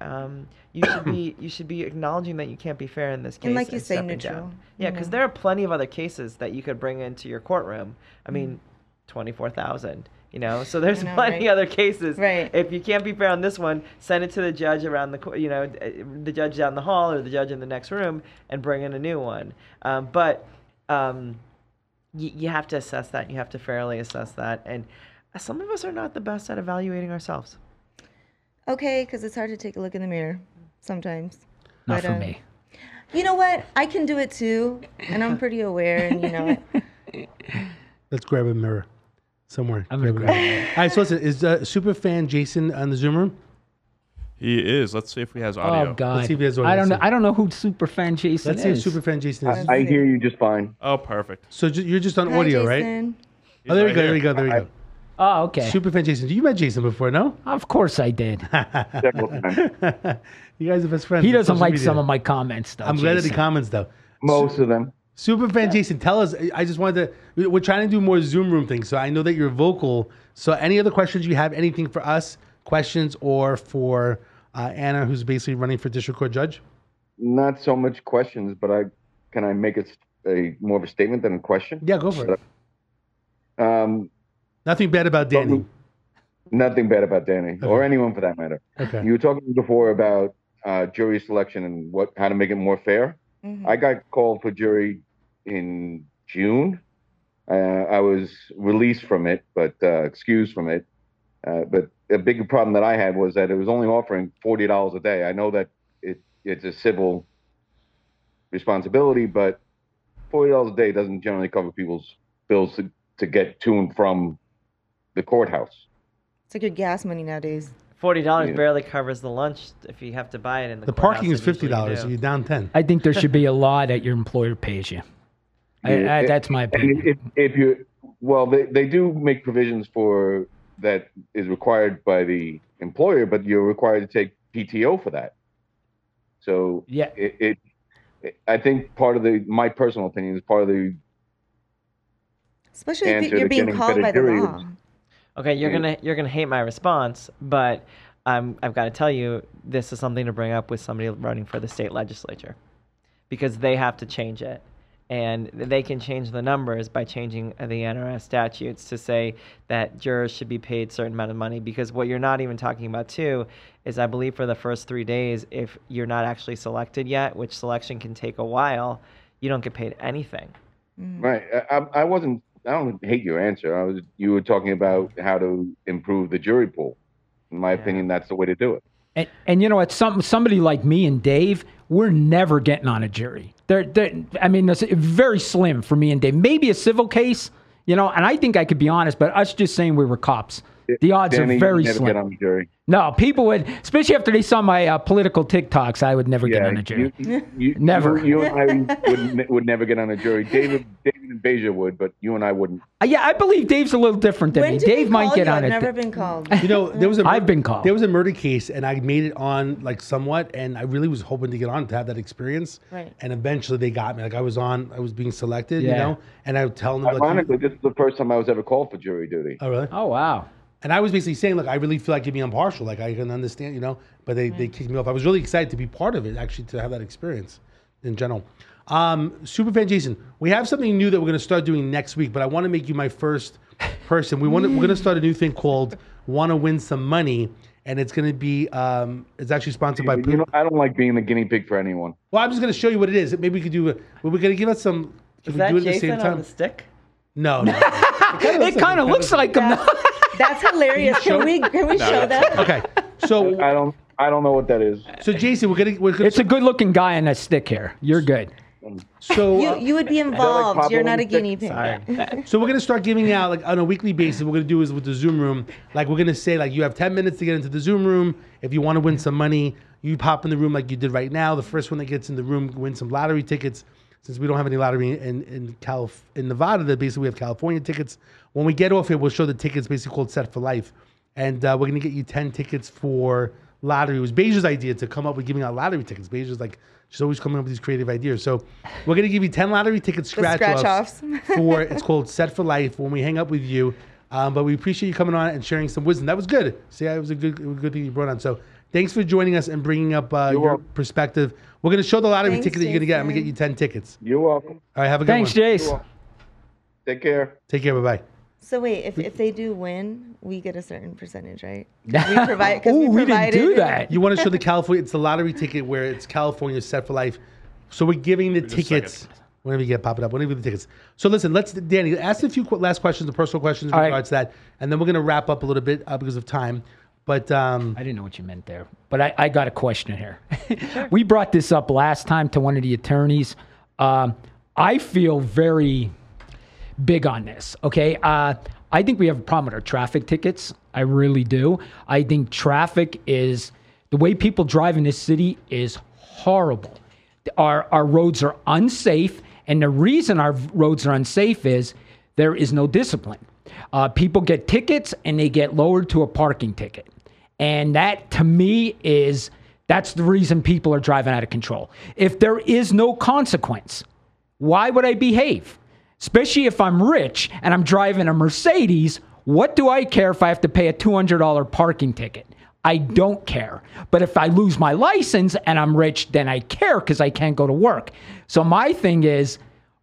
Um, you should be you should be acknowledging that you can't be fair in this case. And like you say, neutral, down. Yeah, because know. there are plenty of other cases that you could bring into your courtroom. I mean, twenty four thousand. You know, so there's know, plenty right? other cases. Right. If you can't be fair on this one, send it to the judge around the co- you know uh, the judge down the hall or the judge in the next room and bring in a new one. Um, but um, you, you have to assess that. You have to fairly assess that. And some of us are not the best at evaluating ourselves. Okay, because it's hard to take a look in the mirror sometimes. Not But, for uh, me. You know what? I can do it too, and I'm pretty aware. And you know, Let's grab a mirror somewhere. I'm gonna Grab a. All right, so listen, is uh, super fan Jason on the Zoom room? He is. Let's see if he has audio. Oh God! Let's see if he has audio. I don't know. I don't know who super fan Jason is. Let's see if is. super fan Jason is. I hear you just fine. Oh, perfect. so ju- you're just on Hi, audio, right? Jason. Oh, there you right go. There here. you go. There we go. oh, okay. Super fan Jason. You met Jason before, no? Of course I did. Several times. you guys are best friends. He on doesn't social like media. some of my comments, though. I'm glad that he Jason. comments though. Most of them. Super fan Jason, tell us. I just wanted to. We're trying to do more Zoom room things, so I know that you're vocal. So, any other questions you have? Anything for us? Questions or for uh, Anna, who's basically running for district court judge? Not so much questions, but I can I make a, s- a more of a statement than a question? Yeah, go for it. Um, Nothing bad about Danny. nothing bad about Danny or anyone for that matter. Okay. You were talking before about uh, jury selection and what how to make it more fair. Mhm. I got called for jury in June. Uh, I was released from it, but uh, excused from it. Uh, but a big problem that I had was that it was only offering forty dollars a day. I know that it it's a civil responsibility, but forty dollars a day doesn't generally cover people's bills to, to get to and from the courthouse. It's like your gas money nowadays. Forty dollars Yeah. barely covers the lunch if you have to buy it in the. The parking is fifty dollars. do. So you're down ten. I think there should be a law that your employer pays you. I, I, it- that's my opinion. if, if you, well, they, they do make provisions for that is required by the employer, but you're required to take PTO for that. So Yeah. it, it, I think part of the, my personal opinion is part of the, Especially if you're being called by the law. Okay, you're Yeah. gonna you're gonna hate my response, but I'm I've got to tell you this is something to bring up with somebody running for the state legislature, because they have to change it, and they can change the numbers by changing the NRS statutes to say that jurors should be paid a certain amount of money. Because what you're not even talking about too is I believe for the first three days, if you're not actually selected yet, which selection can take a while, you don't get paid anything. Mm-hmm. right. I, I I wasn't, I don't hate your answer. I was, you were talking about how to improve the jury pool. In my opinion, that's the way to do it. And, and you know what? Some somebody like me and Dave, we're never getting on a jury. They're, they're I mean, it's very slim for me and Dave. Maybe a civil case, you know. And I think I could be honest, but us just saying we were cops, the odds Danny, are very never slim. get on the jury. No, people would, especially after they saw my uh, political TikToks, I would never get on a jury. you, you, Never. You, you and I would, would never get on a jury. David, David and Beja would, but you and I wouldn't. Uh, yeah, I believe Dave's a little different than When me. Dave might get you? on I've it. never been called. You know, there was a I've been called. There was a murder case, and I made it on like somewhat, and I really was hoping to get on to have that experience. Right. And eventually, they got me. Like I was on, I was being selected. You Yeah. know, and I would tell them like, Ironically, this is the first time I was ever called for jury duty. oh really? oh wow. And I was basically saying, like, I really feel like you're being impartial. Like, I can understand, you know, but they, they kicked me off. I was really excited to be part of it, actually, to have that experience in general. Um, Superfan Jason, we have something new that we're going to start doing next week, but I want to make you my first person. We want to, we're going to start a new thing called Want to Win Some Money, and it's going to be, um, it's actually sponsored by. You know, I don't like being the guinea pig for anyone. well, I'm just going to show you what it is. Maybe we could do. A, we're going to give us some. Can Is we that do it at the Jason same on time? the stick? No, no. It kind of looks like him. That's hilarious. Can we can we show that? okay, so I don't. I don't know what that is. so Jason, we're gonna we're gonna It's a good-looking guy in a stick here. You're good. so You uh, you would be involved. Pablo You're not a on guinea pig. So we're gonna start giving out like on a weekly basis. What we're gonna do is with the Zoom room, like we're gonna say like you have ten minutes to get into the Zoom room. If you want to win some money, You pop in the room like you did right now. The first one that gets in the room wins some lottery tickets. Since we don't have any lottery in in Calif- in Nevada, that basically we have California tickets. When we get off here, we'll show the tickets basically called Set for Life, and uh, we're gonna get you ten tickets for lottery. It was Beija's idea to come up with giving out lottery tickets. Beija's like she's always coming up with these creative ideas. So we're gonna give you ten lottery tickets The scratch offs scratch-offs. for it's called Set for Life when we hang up with you. Um, but we appreciate you coming on and sharing some wisdom. That was good. See, it was a good, it was a good thing you brought on. So thanks for joining us and bringing up uh, your welcome. perspective. We're gonna show the lottery Thanks, ticket that you're gonna get. I'm gonna get you ten tickets. You're welcome. All right, have a good Thanks, one. Thanks, Jace. Take care. Take care. Bye bye. So wait, if, if they do win, we get a certain percentage, right? We provide. 'cause Ooh, we didn't do that. You want to show the California? It's the lottery ticket where it's California set for life. So we're giving the a tickets. Whenever you get pop it up, whenever the tickets. So listen, let's Danny ask a few qu- last questions, the personal questions in All right. regards to that, and then we're gonna wrap up a little bit uh, because of time. But um, I didn't know what you meant there, but I, I got a question here. we brought this up last time to one of the attorneys. Um, I feel very big on this. Okay. Uh, I think we have a problem with our traffic tickets. I really do. I think traffic is the way people drive in this city is horrible. Our, our roads are unsafe. And the reason our roads are unsafe is there is no discipline. Uh, people get tickets and they get lowered to a parking ticket. And that to me is that's the reason people are driving out of control. If there is no consequence, why would I behave? Especially if I'm rich and I'm driving a Mercedes, what do I care if I have to pay a $200 parking ticket? I don't care. But if I lose my license and I'm rich, then I care because I can't go to work. So my thing is,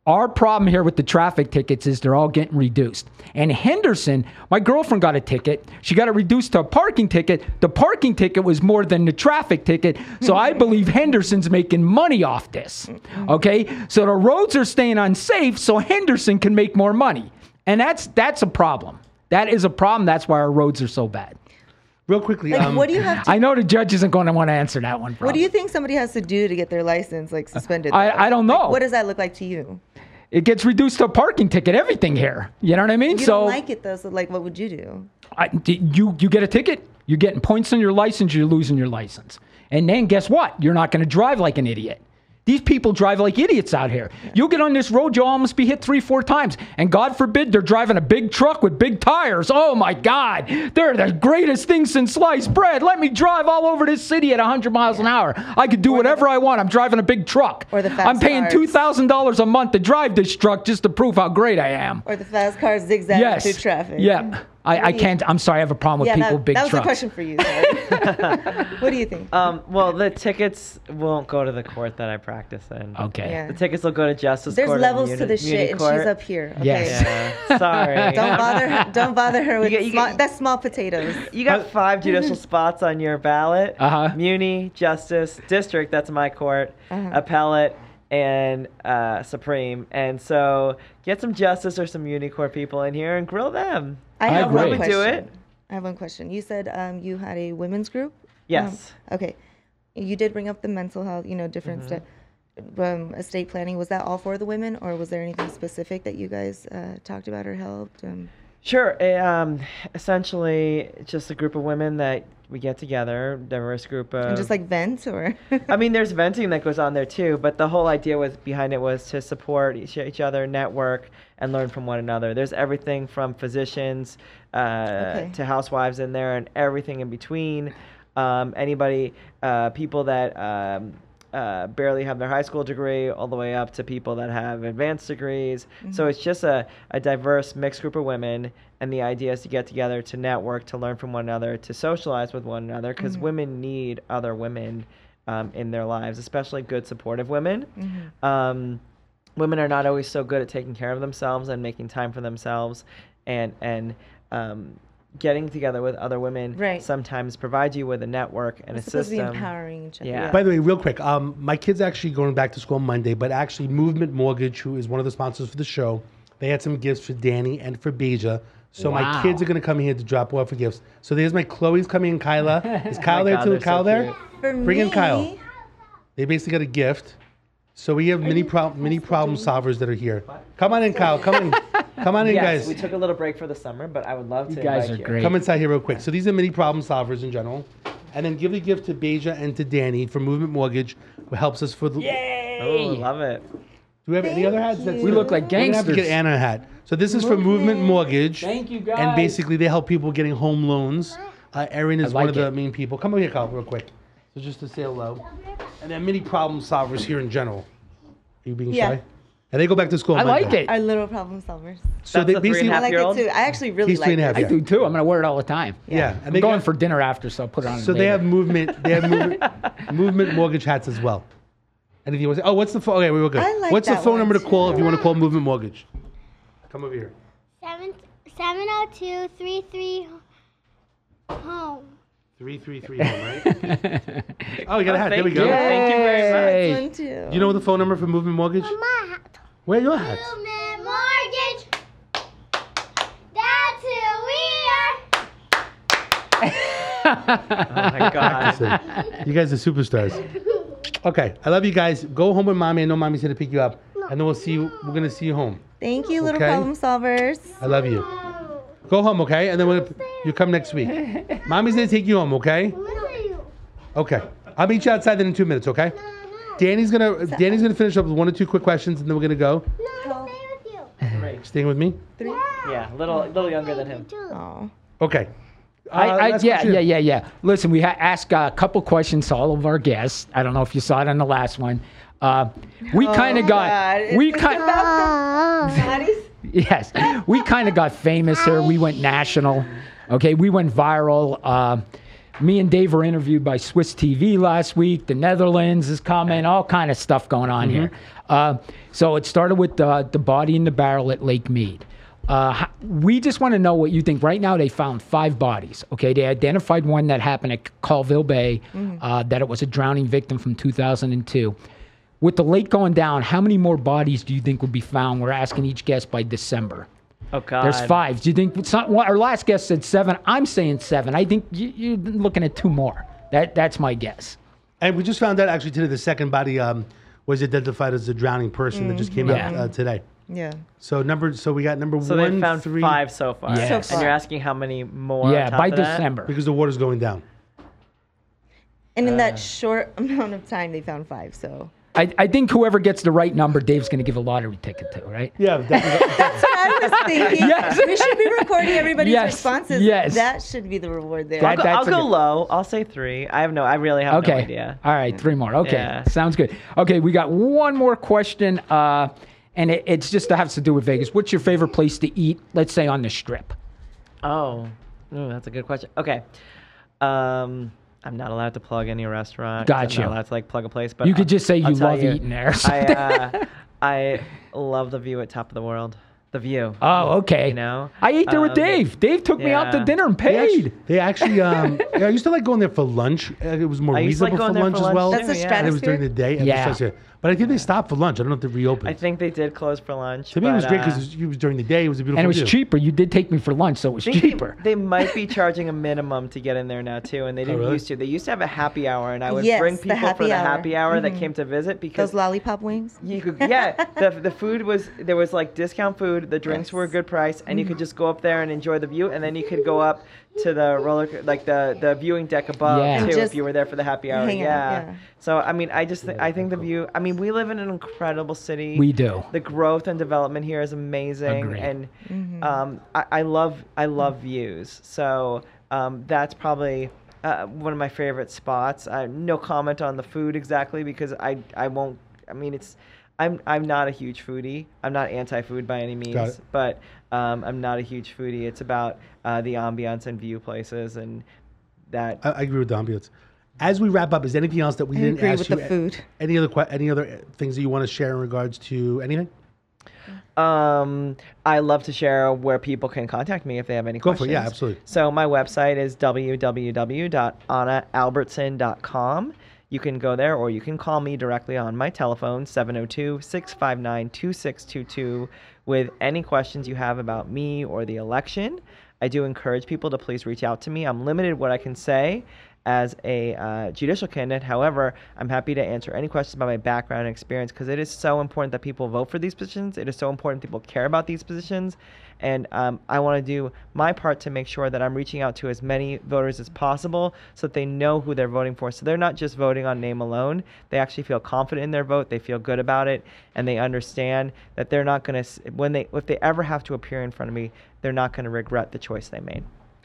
our problem here with the traffic tickets is they're all getting reduced. And Henderson, my girlfriend got a ticket. She got it reduced to a parking ticket. The parking ticket was more than the traffic ticket. So I mm-hmm. believe Henderson's making money off this. Mm-hmm. Okay? So the roads are staying unsafe so Henderson can make more money. And that's that's a problem. That is a problem. That's why our roads are so bad. Real quickly, Like, um, what do you have to? I know the judge isn't going to want to answer that one. what do you think somebody has to do to get their license like suspended? I- I don't know. Like, what does that look like to you? It gets reduced to a parking ticket. Everything here. You know what I mean? You so don't like it though, so like, what would you do? I, you you get a ticket, you're getting points on your license, you're losing your license. And then guess what? You're not going to drive like an idiot. These people drive like idiots out here. You'll get on this road, you'll almost be hit three, four times. And God forbid they're driving a big truck with big tires. Oh my God. They're the greatest thing since sliced bread. Let me drive all over this city at 100 miles an hour. I could do whatever I want. I'm driving a big truck. Or the fast I'm paying $2,000 a month to drive this truck just to prove how great I am. Or the fast cars zigzag Yes. through traffic? Yeah. I, I can't. I'm sorry. I have a problem with Yeah, people that, with big that was trucks. the question for you. What do you think? Um, well, the tickets won't go to the court that I practice in. Okay. Yeah. The tickets will go to justice There's court. or levels to the this muni shit, and she's up here. Okay. Yes. Yeah, sorry. Don't bother. Her, don't bother her with get- you small, get- that's small potatoes. You got five judicial spots on your ballot. Uh-huh. Muni, Justice, District, that's my court, Uh-huh. Appellate, and uh, Supreme. And so get some Justice or some Muni Court people in here and grill them. I I have agree. one question. do it. I have one question. You said um, you had a women's group. Yes. Um, okay. You did bring up the mental health, you know, different Mm-hmm. stuff. Um, estate planning was that all for the women, or was there anything specific that you guys uh, talked about or helped? Um, Sure. eh, Um, essentially, just a group of women that we get together, diverse group of. and just like vent, or I mean, there's venting that goes on there too, but the whole idea was behind it was to support each, each other, network, and learn from one another. There's everything from physicians uh, Okay. to housewives in there, and everything in between. Um, anybody, uh, people that um, uh, barely have their high school degree, all the way up to people that have advanced degrees. So it's just a, a diverse mixed group of women. And the idea is to get together, to network, to learn from one another, to socialize with one another, because women need other women um, in their lives, especially good, supportive women. Um, women are not always so good at taking care of themselves and making time for themselves, and and um, getting together with other women Right. sometimes provides you with a network and it's a supposed to be empowering each other. Yeah. By the way, real quick, um, my kid's actually going back to school Monday, but actually, Movement Mortgage, who is one of the sponsors for the show, they had some gifts for Danny and for Beja. So my kids are going to come here to drop off for gifts. So there's my Chloe's coming in, Kyla. Is Kyle my there God, too? they're so Kyle there? For Bring in me, Kyle. They basically got a gift. So we have many problem many problem solvers that are here. Come on in, Kyle. Come in. Come on in, yes, guys. we took a little break for the summer, but I would love to You guys invite are you. great. Come inside here real quick. So these are many problem solvers in general. And then give a gift to Beja and to Danny for Movement Mortgage, who helps us for the. Yay! Oh, love it. Do we have any other hats? That's We look like We're gonna have to get gangsters. Anna a hat. So this is for Movement Mortgage. Thank you, And basically, they help people getting home loans. Uh, Erin is I one like of the it. main people. Come over here, Kyle, real quick. So just to say hello. And there are many problem solvers here in general. Are you being Yeah. shy? And they go back to school. I on like Monday. it. Our little problem solvers. So That's they the three and a basically. I half like year it old? too. I actually really He's like three and a it. half, I yeah. do too. I'm gonna wear it all the time. Yeah, and I'm they going got- for dinner after, so I'll put it on. So they have movement. They have movement, movement mortgage hats as well. Anything you want to say? Oh, what's the phone? Okay, we were good. I like what's the that phone one number to too. call if you want to call Movement Mortgage? Come over here. Seven seven oh two three three home. Three three three home, right? oh, you got a hat. There we go. you. Thank you very much. Yay. One too. You know the phone number for Movement Mortgage? My hat. Where are your hats? Movement mortgage. That's who we are. Oh my god. Listen, you guys are superstars. Okay, I love you guys. Go home with mommy. I know mommy's gonna pick you up, and then we'll see you. We're gonna see you home. Thank you, little Okay. problem solvers. I love you. Go home, okay? And then we'll, you come next week. Mommy's gonna take you home, okay? Okay. I'll meet you outside then in two minutes, okay? Danny's gonna Danny's gonna finish up with one or two quick questions, and then we're gonna go. No, stay with you. Great. Staying with me? Yeah, a little, little younger than him. Oh. Okay. Uh, I, last yeah, yeah, yeah, yeah. Listen, we ha- asked a couple questions to all of our guests. I don't know if you saw it on the last one. Uh, we kind of got, God, we kind, about the bodies? yes, we kind of got famous here. We went national. Okay, we went viral. Uh, me and Dave were interviewed by Swiss TV last week. The Netherlands is coming. All kind of stuff going on here. Uh, so it started with the the body in the barrel at Lake Mead. Uh, we just want to know what you think. Right now, they found five bodies. Okay, they identified one that happened at Callville Bay. Uh, that it was a drowning victim from 2002. With the lake going down, how many more bodies do you think will be found? We're asking each guest by December. Oh god. There's five. Do you think some, well, our last guest said seven? I'm saying seven. I think you, you're looking at two more. That that's my guess. And we just found out actually today the second body um, was identified as a drowning person that just came out uh, today. Yeah. So number so we got number So one, they found three, five so far. Yes. So And you're asking how many more? yeah, on top by of that? December. because the water's going down. And in Uh. that short amount of time, they found five. So I, I think whoever gets the right number, Dave's going to give a lottery ticket to. Right? Yeah, that's what I was thinking. Yes. We should be recording everybody's Yes, responses. yes. That should be the reward there. That- I'll go, I'll go good- low. I'll say three. I have no. I really have Okay. no idea. All right, three more. Okay, Yeah. sounds good. Okay, we got one more question, uh, and it, it's just that has to do with Vegas. What's your favorite place to eat? Let's say on the Strip. Oh, Ooh, that's a good question. Okay. Um, I'm not allowed to plug any restaurant. Gotcha. I'm not allowed to like plug a place, but You could I'll- just say I'll you tell love eating there I uh, I love the view at Top of the World. The view. Oh, okay. You know. I ate there with Um, Dave. Dave took me out to dinner and They paid. actually, they actually um, yeah, I used to like going there for lunch. Uh, It was more I used like reasonable going for lunch as well. That's the yeah. and it was during the day. and Yeah. It's such a- But I think they stopped for lunch. I don't know if they reopened. I think they did close for lunch. to me, it was but, great uh, because it was during the day. It was a beautiful and it was view. cheaper. You did take me for lunch, so it was think they- cheaper. They, might be charging a minimum to get in there now too, and they didn't Oh, really? used to. They used to have a happy hour, and I would Yes, bring the people for happy the hour. happy hour that Mhm. came to visit because Those lollipop wings. You could, yeah, the, the food was there was like discount food. The drinks were a good price, and you could just go up there and enjoy the view, and then you could go up to the roller like the the viewing deck above Yeah. too And if you were there for the happy hour. hang out, yeah. yeah. So I mean, I just think I think the view. I mean, we live in an incredible city. We do. The growth and development here is amazing, Agree. and Mm-hmm. um, I, I love I love views. So um, that's probably. Uh, one of my favorite spots. Uh, no comment on the food exactly because I I won't. I mean, it's I'm I'm not a huge foodie. I'm not anti-food by any means, but um, I'm not a huge foodie. It's about uh, the ambiance and view places and that. I, I agree with the ambiance. As we wrap up, is there anything else that we I didn't agree ask with you? the food. Any other que- any other things that you want to share in regards to anything? Um, I love to share where people can contact me if they have any Go for questions. it. Yeah, absolutely. So my website is www.annaalbertson.com. You can go there or you can call me directly on my telephone 702-659-2622 with any questions you have about me or the election. I do encourage people to please reach out to me. I'm limited what I can say as a uh, judicial candidate. However, I'm happy to answer any questions about my background and experience because it is so important that people vote for these positions. It is so important people care about these positions. And um, I want to do my part to make sure that I'm reaching out to as many voters as possible so that they know who they're voting for. So they're not just voting on name alone. They actually feel confident in their vote. They feel good about it, and they understand that they're not going to when they if they ever have to appear in front of me, they're not going to regret the choice they made.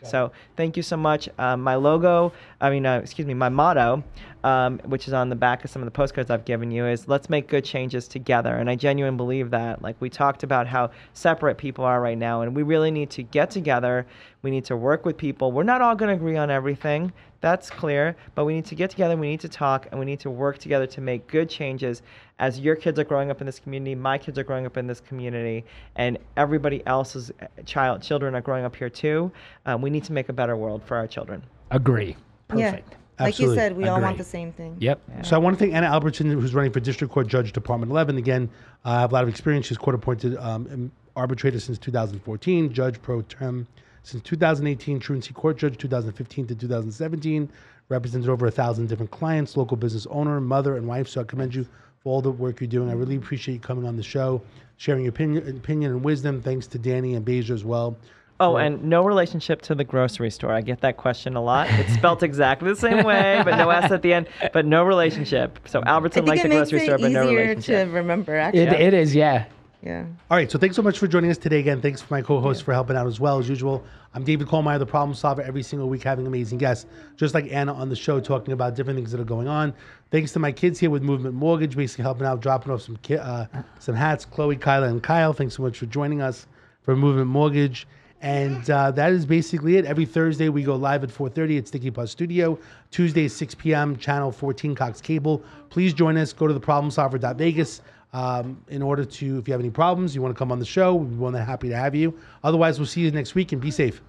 So thank you so much. Um, my logo, I mean, uh, excuse me, my motto, um, which is on the back of some of the postcards I've given you, is let's make good changes together. And I genuinely believe that. Like we talked about how separate people are right now, and we really need to get together. We need to work with people. We're not all going to agree on everything. That's clear. But we need to get together. We need to talk, and we need to work together to make good changes. As your kids are growing up in this community, my kids are growing up in this community, and everybody else's uh, child children are growing up here too. Um, we need to make a better world for our children. Agree. Yeah. Perfect. Like you said, we all want the same thing. Yep. So I want to thank Anna Albertson, who's running for District Court Judge, Department 11. Again, uh, I have a lot of experience. She's court appointed um, arbitrator since 2014, judge pro tem since 2018, truancy court judge 2015 to 2017. Represented over a thousand different clients, local business owner, mother, and wife. So I commend you for all the work you're doing. I really appreciate you coming on the show, sharing your opinion, opinion and wisdom. Thanks to Danny and Beja as well. Oh, and no relationship to the grocery store. I get that question a lot. It's spelt exactly the same way, but no S at the end, but no relationship. So Albertson think like the grocery it store, but no easier to relationship. remember. Actually, It, it is, yeah. Yeah. All right, so thanks so much for joining us today. Again, thanks for my co-host for helping out as well as usual. I'm David Kohlmeyer, the problem solver, every single week having amazing guests, just like Anna on the show, talking about different things that are going on. Thanks to my kids here with Movement Mortgage, basically helping out, dropping off some ki- uh, some hats. Chloe, Kyla, and Kyle, thanks so much for joining us for Movement Mortgage. And uh, that is basically it. Every Thursday we go live at 4:30 at Sticky Plus Studio. Tuesdays 6 p.m. Channel 14 Cox Cable. Please join us. Go to the problemsolver.vegas um, in order to, if you have any problems, you want to come on the show, we'd be more than happy to have you. Otherwise, we'll see you next week and be safe.